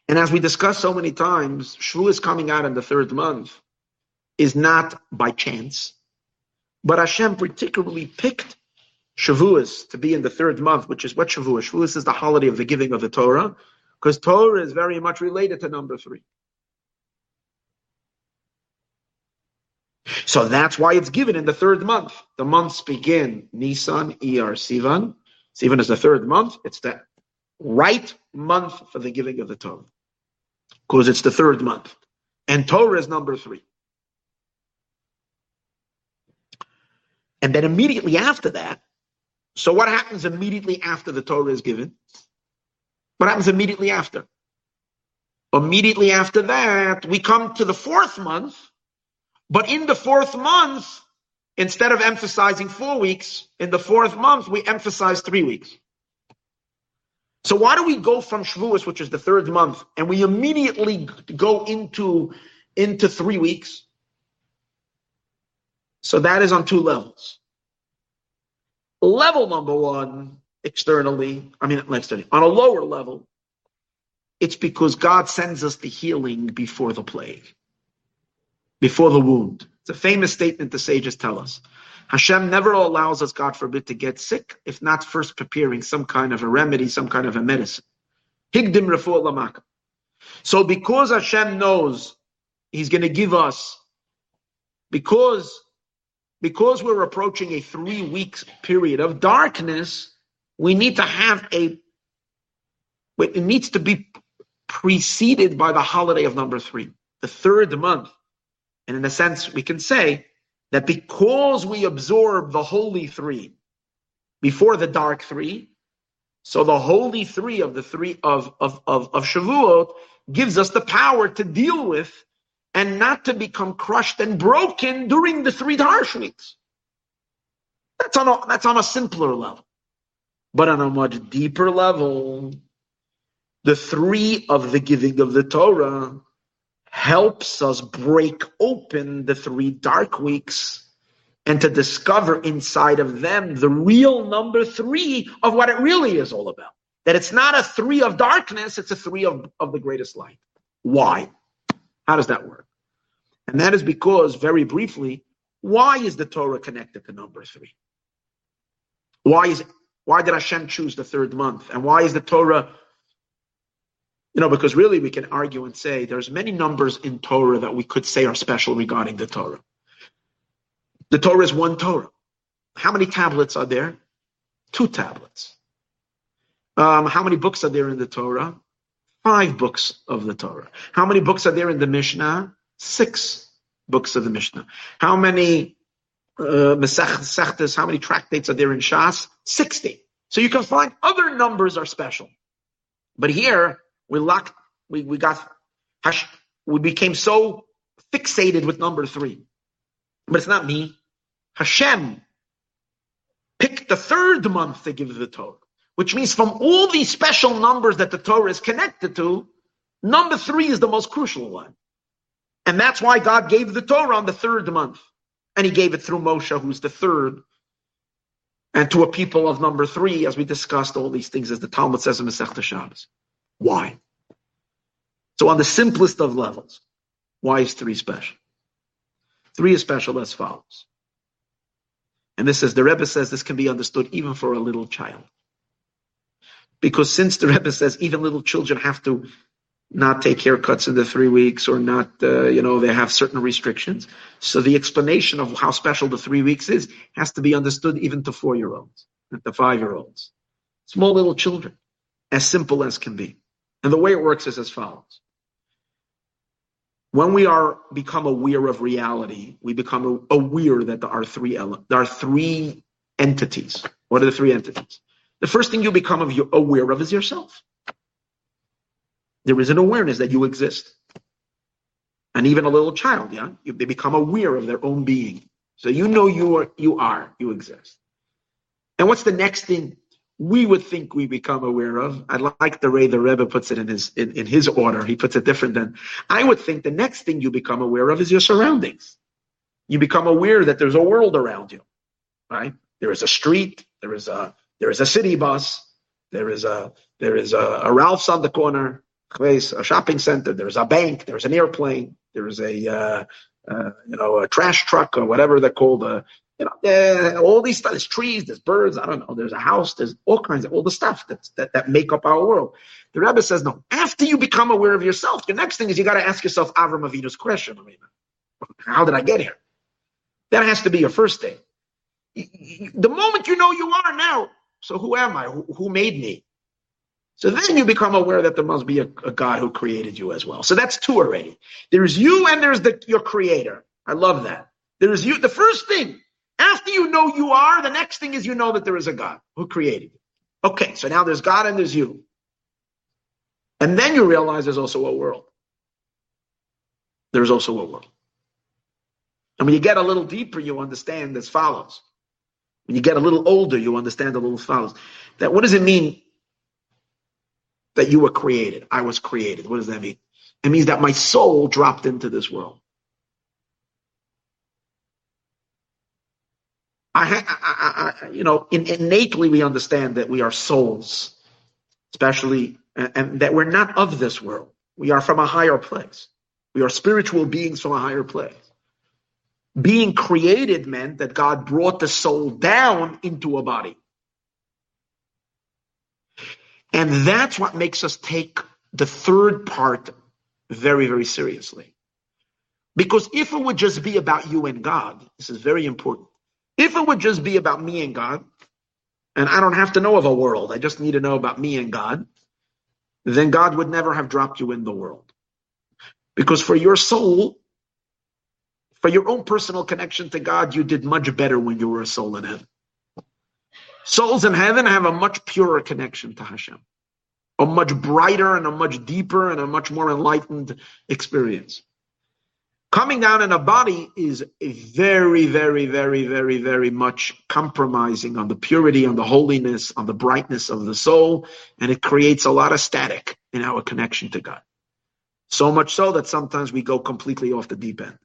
And as we discussed so many times, Shavuos coming out in the third month is not by chance, but Hashem particularly picked Shavuos to be in the third month, which is what Shavuos? Shavuos is the holiday of the giving of the Torah, because Torah is very much related to number three. So that's why it's given in the third month. The months begin Nisan, Iyar, Sivan, so even as the third month, it's the right month for the giving of the Torah. Because it's the third month. And Torah is number three. And then immediately after that, so what happens immediately after the Torah is given? What happens immediately after? Immediately after that, we come to the fourth month, but in the fourth month, instead of emphasizing four weeks, in the fourth month, we emphasize three weeks. So why do we go from Shavuos, which is the third month, and we immediately go into, into three weeks? So that is on two levels. Level number one, externally, I mean, externally, on a lower level, it's because God sends us the healing before the plague, before the wound. It's a famous statement the sages tell us. Hashem never allows us, God forbid, to get sick if not first preparing some kind of a remedy, some kind of a medicine. Higdim lamaka. So because Hashem knows He's going to give us, because because we're approaching a three weeks period of darkness, we need to have a, it needs to be preceded by the holiday of number three, the third month. And in a sense, we can say that because we absorb the holy three before the dark three, so the holy three of the three of, of, of, of Shavuot gives us the power to deal with and not to become crushed and broken during the three weeks. That's on a, that's on a simpler level. But on a much deeper level, the three of the giving of the Torah helps us break open the three dark weeks and to discover inside of them the real number three of what it really is all about. That it's not a three of darkness, it's a three of, of the greatest light. Why? How does that work? And that is because, very briefly, why is the Torah connected to number three? Why is why did Hashem choose the third month? And why is the Torah? You know, because really we can argue and say there's many numbers in Torah that we could say are special regarding the Torah. The Torah is one Torah. How many tablets are there? Two tablets. Um, how many books are there in the Torah? Five books of the Torah. How many books are there in the Mishnah? Six books of the Mishnah. How many uh, how many tractates are there in Shas? 60. So you can find other numbers are special. But here, we locked, we, we got, we became so fixated with number three. But it's not me. Hashem picked the third month to give the Torah, which means from all these special numbers that the Torah is connected to, number three is the most crucial one. And that's why God gave the Torah on the third month. And he gave it through Moshe, who's the third, and to a people of number three, as we discussed all these things, as the Talmud says in Masechta Shabbos. Why? So on the simplest of levels, why is three special? Three is special as follows. And this is, the Rebbe says this can be understood even for a little child. Because since the Rebbe says even little children have to not take haircuts in the three weeks or not, uh, you know, they have certain restrictions. So the explanation of how special the three weeks is has to be understood even to four year olds, and to five year olds, small little children, as simple as can be. And the way it works is as follows. When we are become aware of reality, we become aware that there are three ele- there are three entities. What are the three entities? The first thing you become aware of is yourself. There is an awareness that you exist. And even a little child, yeah, you, they become aware of their own being. So you know you are, you are, you exist. And what's the next thing we would think we become aware of? I like the way the Rebbe puts it in his in, in his order. He puts it different than I would think. The next thing you become aware of is your surroundings. You become aware that there's a world around you, right? There is a street. There is a there is a city bus. There is a there is a, a Ralph's on the corner place, a shopping center, there's a bank, there's an airplane, there's a uh, uh, you know a trash truck or whatever they're called. Uh, you know, uh, all these stuff. There's trees, there's birds. I don't know. There's a house. There's all kinds of all the stuff that's, that that make up our world. The Rebbe says no. After you become aware of yourself, the next thing is you got to ask yourself Avram Avinu's question. I mean, how did I get here? That has to be your first thing. The moment you know you are now, so who am I? Who, who made me? So then you become aware that there must be a, a, God who created you as well. So that's two already. There's you and there's the, your creator. I love that. There's you. The first thing, after you know you are, the next thing is you know that there is a God who created you. Okay, so now there's God and there's you. And then you realize there's also a world. There's also a world. And when you get a little deeper, you understand as follows. When you get a little older, you understand a little follows. That what does it mean that you were created? I was created. What does that mean? It means that my soul dropped into this world. I, I, I, you know, in, innately we understand that we are souls, especially, and, and that we're not of this world. We are from a higher place. We are spiritual beings from a higher place. Being created meant that God brought the soul down into a body. And that's what makes us take the third part very, very seriously. Because if it would just be about you and God, this is very important. If it would just be about me and God, and I don't have to know of a world, I just need to know about me and God, then God would never have dropped you in the world. Because for your soul, for your own personal connection to God, you did much better when you were a soul in heaven. Souls in heaven have a much purer connection to Hashem, a much brighter and a much deeper and a much more enlightened experience. Coming down in a body is very, very, very, very, very much compromising on the purity, on the holiness, on the brightness of the soul, and it creates a lot of static in our connection to God. So much so that sometimes we go completely off the deep end.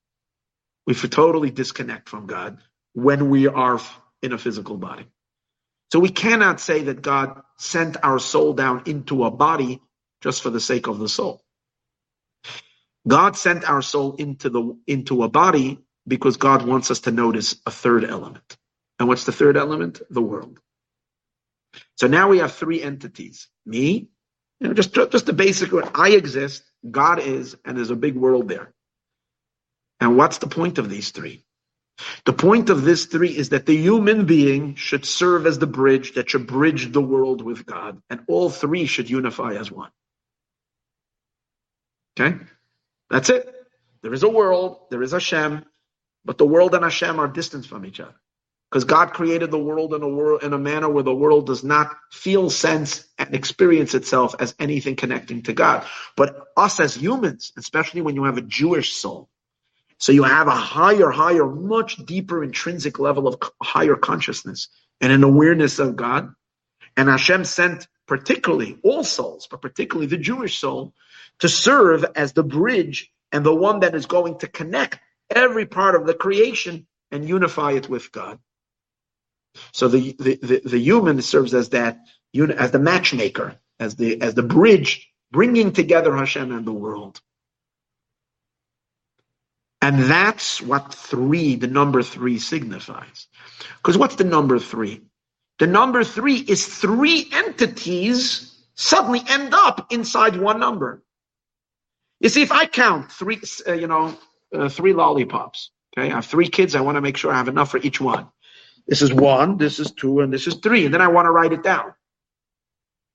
We totally disconnect from God when we are in a physical body. So we cannot say that God sent our soul down into a body just for the sake of the soul. God sent our soul into the into a body because God wants us to notice a third element. And what's the third element? The world. So now we have three entities. Me, you know, just just the basic I exist, God is, and there's a big world there. And what's the point of these three? The point of this three is that the human being should serve as the bridge that should bridge the world with God, and all three should unify as one. Okay? That's it. There is a world, there is Hashem, but the world and Hashem are distant from each other. Because God created the world in a world in a manner where the world does not feel, sense, and experience itself as anything connecting to God. But us as humans, especially when you have a Jewish soul, so you have a higher, higher, much deeper intrinsic level of higher consciousness and an awareness of God. And Hashem sent particularly all souls, but particularly the Jewish soul, to serve as the bridge and the one that is going to connect every part of the creation and unify it with God. So the, the, the, the human serves as that, as the matchmaker, as the, as the bridge bringing together Hashem and the world. And that's what three, the number three signifies. Because what's the number three? The number three is three entities suddenly end up inside one number. You see, if I count three, uh, you know, uh, three lollipops, okay, I have three kids, I want to make sure I have enough for each one. This is one, this is two, and this is three, and then I want to write it down.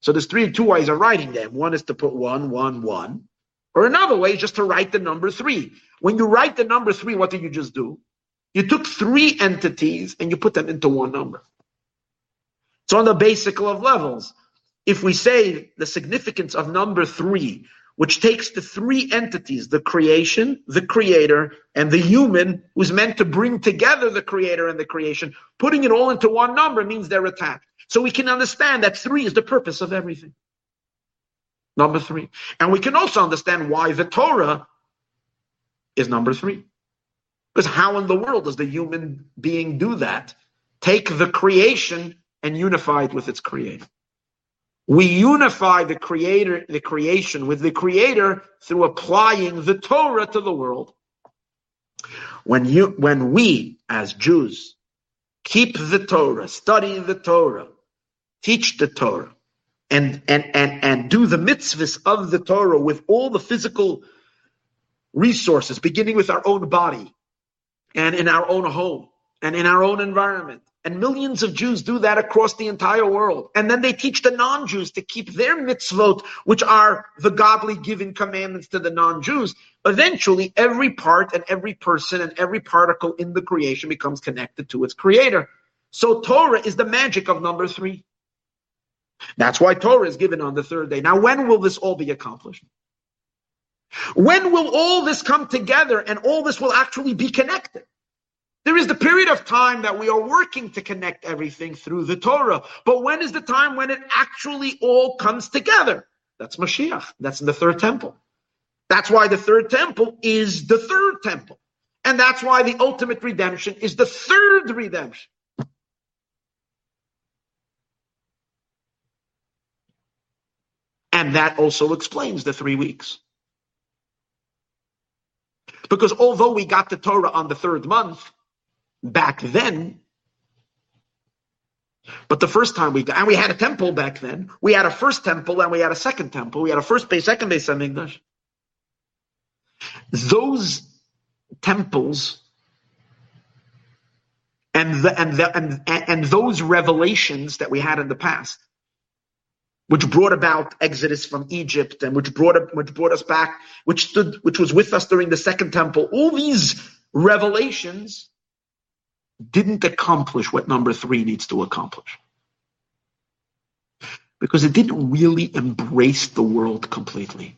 So there's three, and two ways of writing them. One is to put one, one, one, or another way is just to write the number three. When you write the number three, what did you just do? You took three entities and you put them into one number. So on the basic of levels, if we say the significance of number three which takes the three entities, the creation, the creator, and the human, who's meant to bring together the creator and the creation, putting it all into one number means they're attacked. So we can understand that three is the purpose of everything. Number three. And we can also understand why the Torah is number three. Because how in the world does the human being do that? Take the creation and unify it with its creator. We unify the creator, the creation with the creator through applying the Torah to the world. When you, when we as Jews keep the Torah, study the Torah, teach the Torah, and, and, and, and do the mitzvahs of the Torah with all the physical resources, beginning with our own body and in our own home and in our own environment, and millions of Jews do that across the entire world. And then they teach the non-Jews to keep their mitzvot, which are the godly given commandments to the non-Jews. Eventually, every part and every person and every particle in the creation becomes connected to its creator. So Torah is the magic of number three. That's why Torah is given on the third day. Now, when will this all be accomplished? When will all this come together and all this will actually be connected? There is the period of time that we are working to connect everything through the Torah. But when is the time when it actually all comes together? That's Mashiach. That's in the third temple. That's why the third temple is the third temple. And that's why the ultimate redemption is the third redemption. And that also explains the three weeks. Because although we got the Torah on the third month, back then, but the first time we got, and we had a temple back then, we had a first temple and we had a second temple. We had a first base, second base, and English. Those temples and the, and the, and and those revelations that we had in the past which brought about exodus from Egypt and which brought which brought us back, which stood, which was with us during the second temple. All these revelations didn't accomplish what number three needs to accomplish. Because it didn't really embrace the world completely.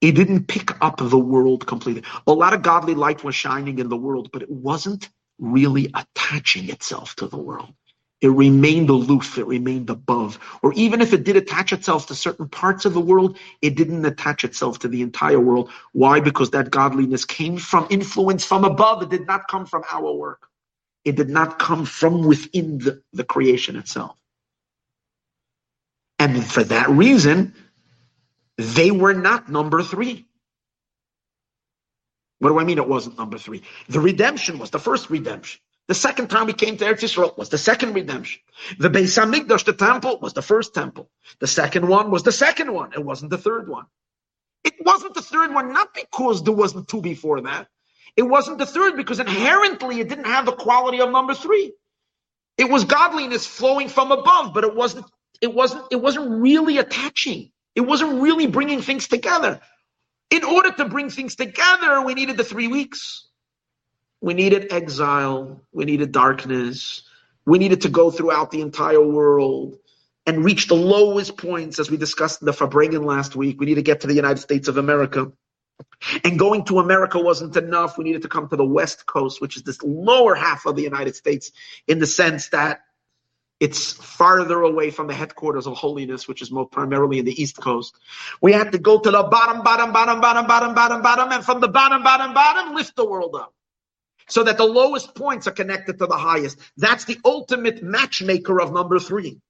It didn't pick up the world completely. A lot of godly light was shining in the world, but it wasn't really attaching itself to the world. It remained aloof, it remained above. Or even if it did attach itself to certain parts of the world, it didn't attach itself to the entire world. Why? Because that godliness came from influence from above. It did not come from our work. It did not come from within the, the creation itself. And for that reason, they were not number three. What do I mean it wasn't number three? The redemption was the first redemption. The second time we came to Eretz Yisrael was the second redemption. The Beis Hamikdash, the temple, was the first temple. The second one was the second one. It wasn't the third one. It wasn't the third one, not because there wasn't two before that. It wasn't the third because inherently it didn't have the quality of number three. It was godliness flowing from above, but it wasn't. It wasn't. It wasn't really attaching. It wasn't really bringing things together. In order to bring things together, we needed the three weeks. We needed exile. We needed darkness. We needed to go throughout the entire world and reach the lowest points, as we discussed in the Farbrengen last week. We need to get to the United States of America. And going to America wasn't enough. We needed to come to the West Coast, which is this lower half of the United States, in the sense that it's farther away from the headquarters of holiness, which is more primarily in the East Coast. We had to go to the bottom, bottom, bottom, bottom, bottom, bottom, bottom, and from the bottom, bottom, bottom, lift the world up so that the lowest points are connected to the highest. That's the ultimate matchmaker of number three.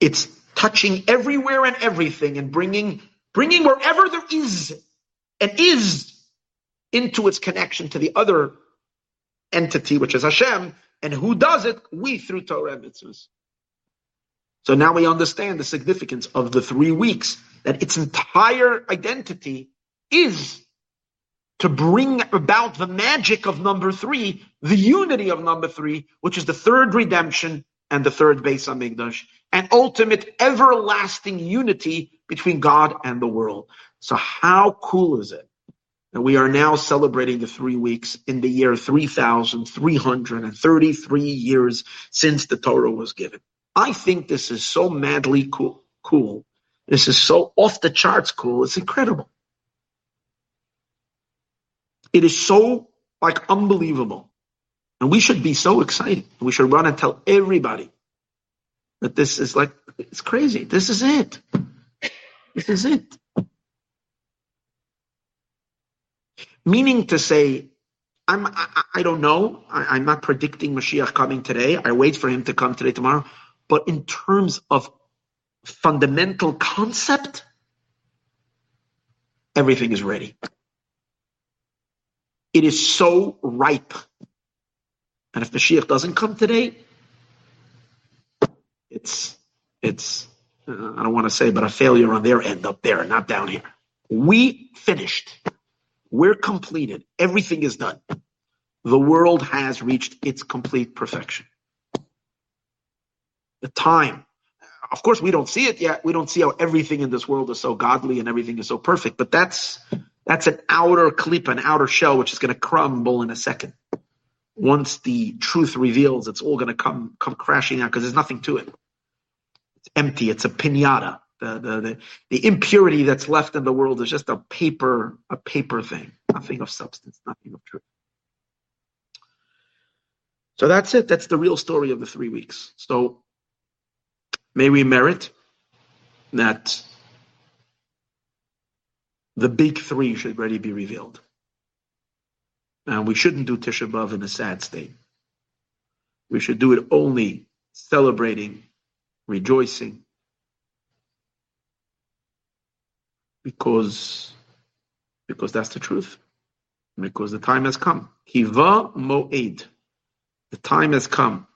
It's touching everywhere and everything and bringing, bringing wherever there is and is into its connection to the other entity, which is Hashem. And who does it? We through Torah and mitzvahs. So now we understand the significance of the three weeks, that its entire identity is to bring about the magic of number three, the unity of number three, which is the third redemption and the third Beis Hamikdash, and ultimate everlasting unity between God and the world. So how cool is it that we are now celebrating the three weeks in the year 3,333 years since the Torah was given? I think this is so madly cool. Cool. This is so off the charts cool. It's incredible. It is so like unbelievable. And we should be so excited. We should run and tell everybody that this is like, it's crazy. This is it. This is it. Meaning to say, I'm, I, I don't know. I, I'm not predicting Mashiach coming today. I wait for him to come today, tomorrow. But in terms of fundamental concept, everything is ready. It is so ripe. And if Mashiach doesn't come today, it's it's uh, I don't want to say, but a failure on their end up there, not down here. We finished. We're completed. Everything is done. The world has reached its complete perfection. The time. Of course, we don't see it yet. We don't see how everything in this world is so godly and everything is so perfect, but that's that's an outer clip, an outer shell, which is going to crumble in a second. once the truth reveals, it's all going to come come crashing out because there's nothing to it. It's empty. It's a pinata. The, the, the, the impurity that's left in the world is just a paper, a paper thing. Nothing of substance, nothing of truth. So that's it. That's the real story of the three weeks. So may we merit that the big three should already be revealed. And we shouldn't do Tisha B'Av in a sad state. We should do it only celebrating, rejoicing, because, because that's the truth. Because the time has come. Kiva mo'ed. The time has come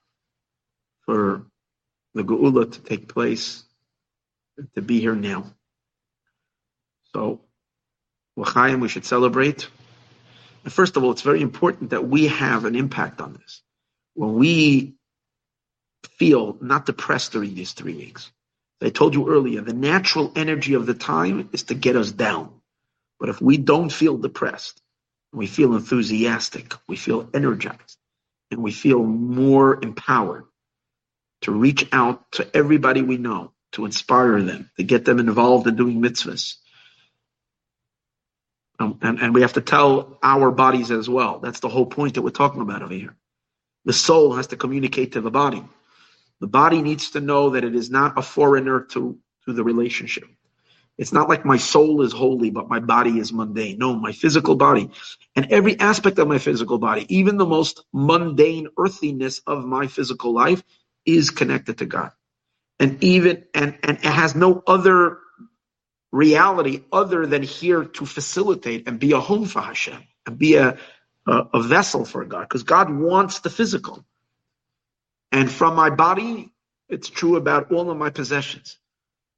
for the Geula to take place, to be here now. So, L'chaim, we should celebrate. First of all, it's very important that we have an impact on this. When we feel not depressed during these three weeks, I told you earlier, the natural energy of the time is to get us down. But if we don't feel depressed, we feel enthusiastic, we feel energized, and we feel more empowered to reach out to everybody we know, to inspire them, to get them involved in doing mitzvahs. Um, and, and we have to tell our bodies as well. That's the whole point that we're talking about over here. The soul has to communicate to the body. The body needs to know that it is not a foreigner to, to the relationship. It's not like my soul is holy, but my body is mundane. No, my physical body and every aspect of my physical body, even the most mundane earthiness of my physical life, is connected to God. And even and, and it has no other reality other than here to facilitate and be a home for Hashem and be a, a, a vessel for God, because God wants the physical. And from my body, it's true about all of my possessions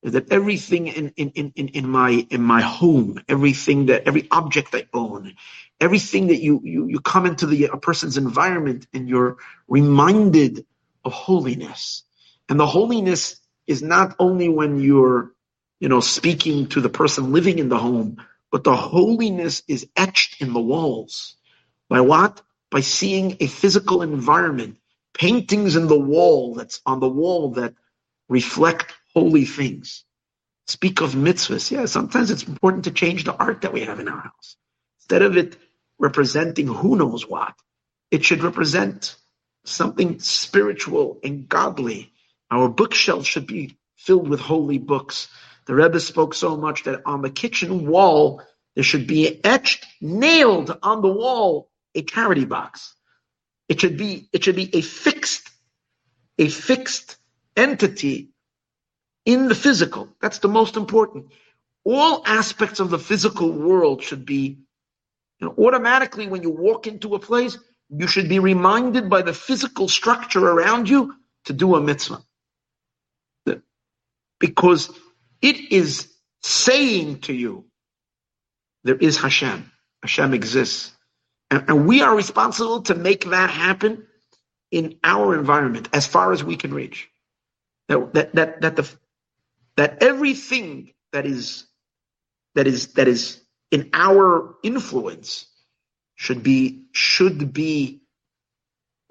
that everything in, in, in, in my in my home, everything that every object I own, everything that you you you come into the a person's environment and you're reminded of holiness. And the holiness is not only when you're, you know, speaking to the person living in the home, but the holiness is etched in the walls. By what? By seeing a physical environment, paintings in the wall that's on the wall that reflect holy things. Speak of mitzvahs. Yeah, sometimes it's important to change the art that we have in our house. Instead of it representing who knows what, it should represent something spiritual and godly. Our bookshelf should be filled with holy books. The Rebbe spoke so much that on the kitchen wall, there should be etched, nailed on the wall, a charity box. It should be, it should be a fixed, a fixed entity in the physical. That's the most important. All aspects of the physical world should be you know, automatically when you walk into a place, you should be reminded by the physical structure around you to do a mitzvah. Because it is saying to you, there is Hashem. Hashem exists. And, and we are responsible to make that happen in our environment as far as we can reach. That, that, that, that the, that everything that is that is that is in our influence should be should be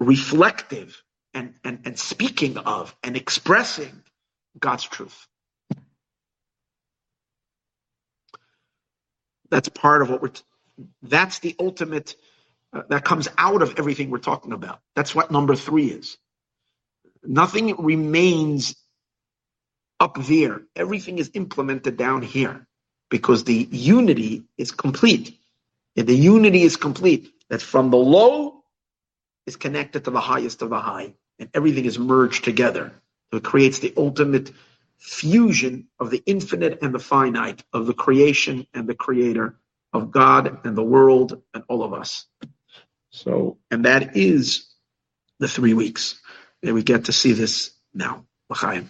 reflective and, and, and speaking of and expressing God's truth. That's part of what we're. T- that's the ultimate. Uh, that comes out of everything we're talking about. That's what number three is. Nothing remains up there. Everything is implemented down here because the unity is complete. And the unity is complete. That from the low is connected to the highest of the high, and everything is merged together. So it creates the ultimate fusion of the infinite and the finite, of the creation and the creator, of God and the world and all of us. So, and that is the three weeks. And we get to see this now. L'chaim.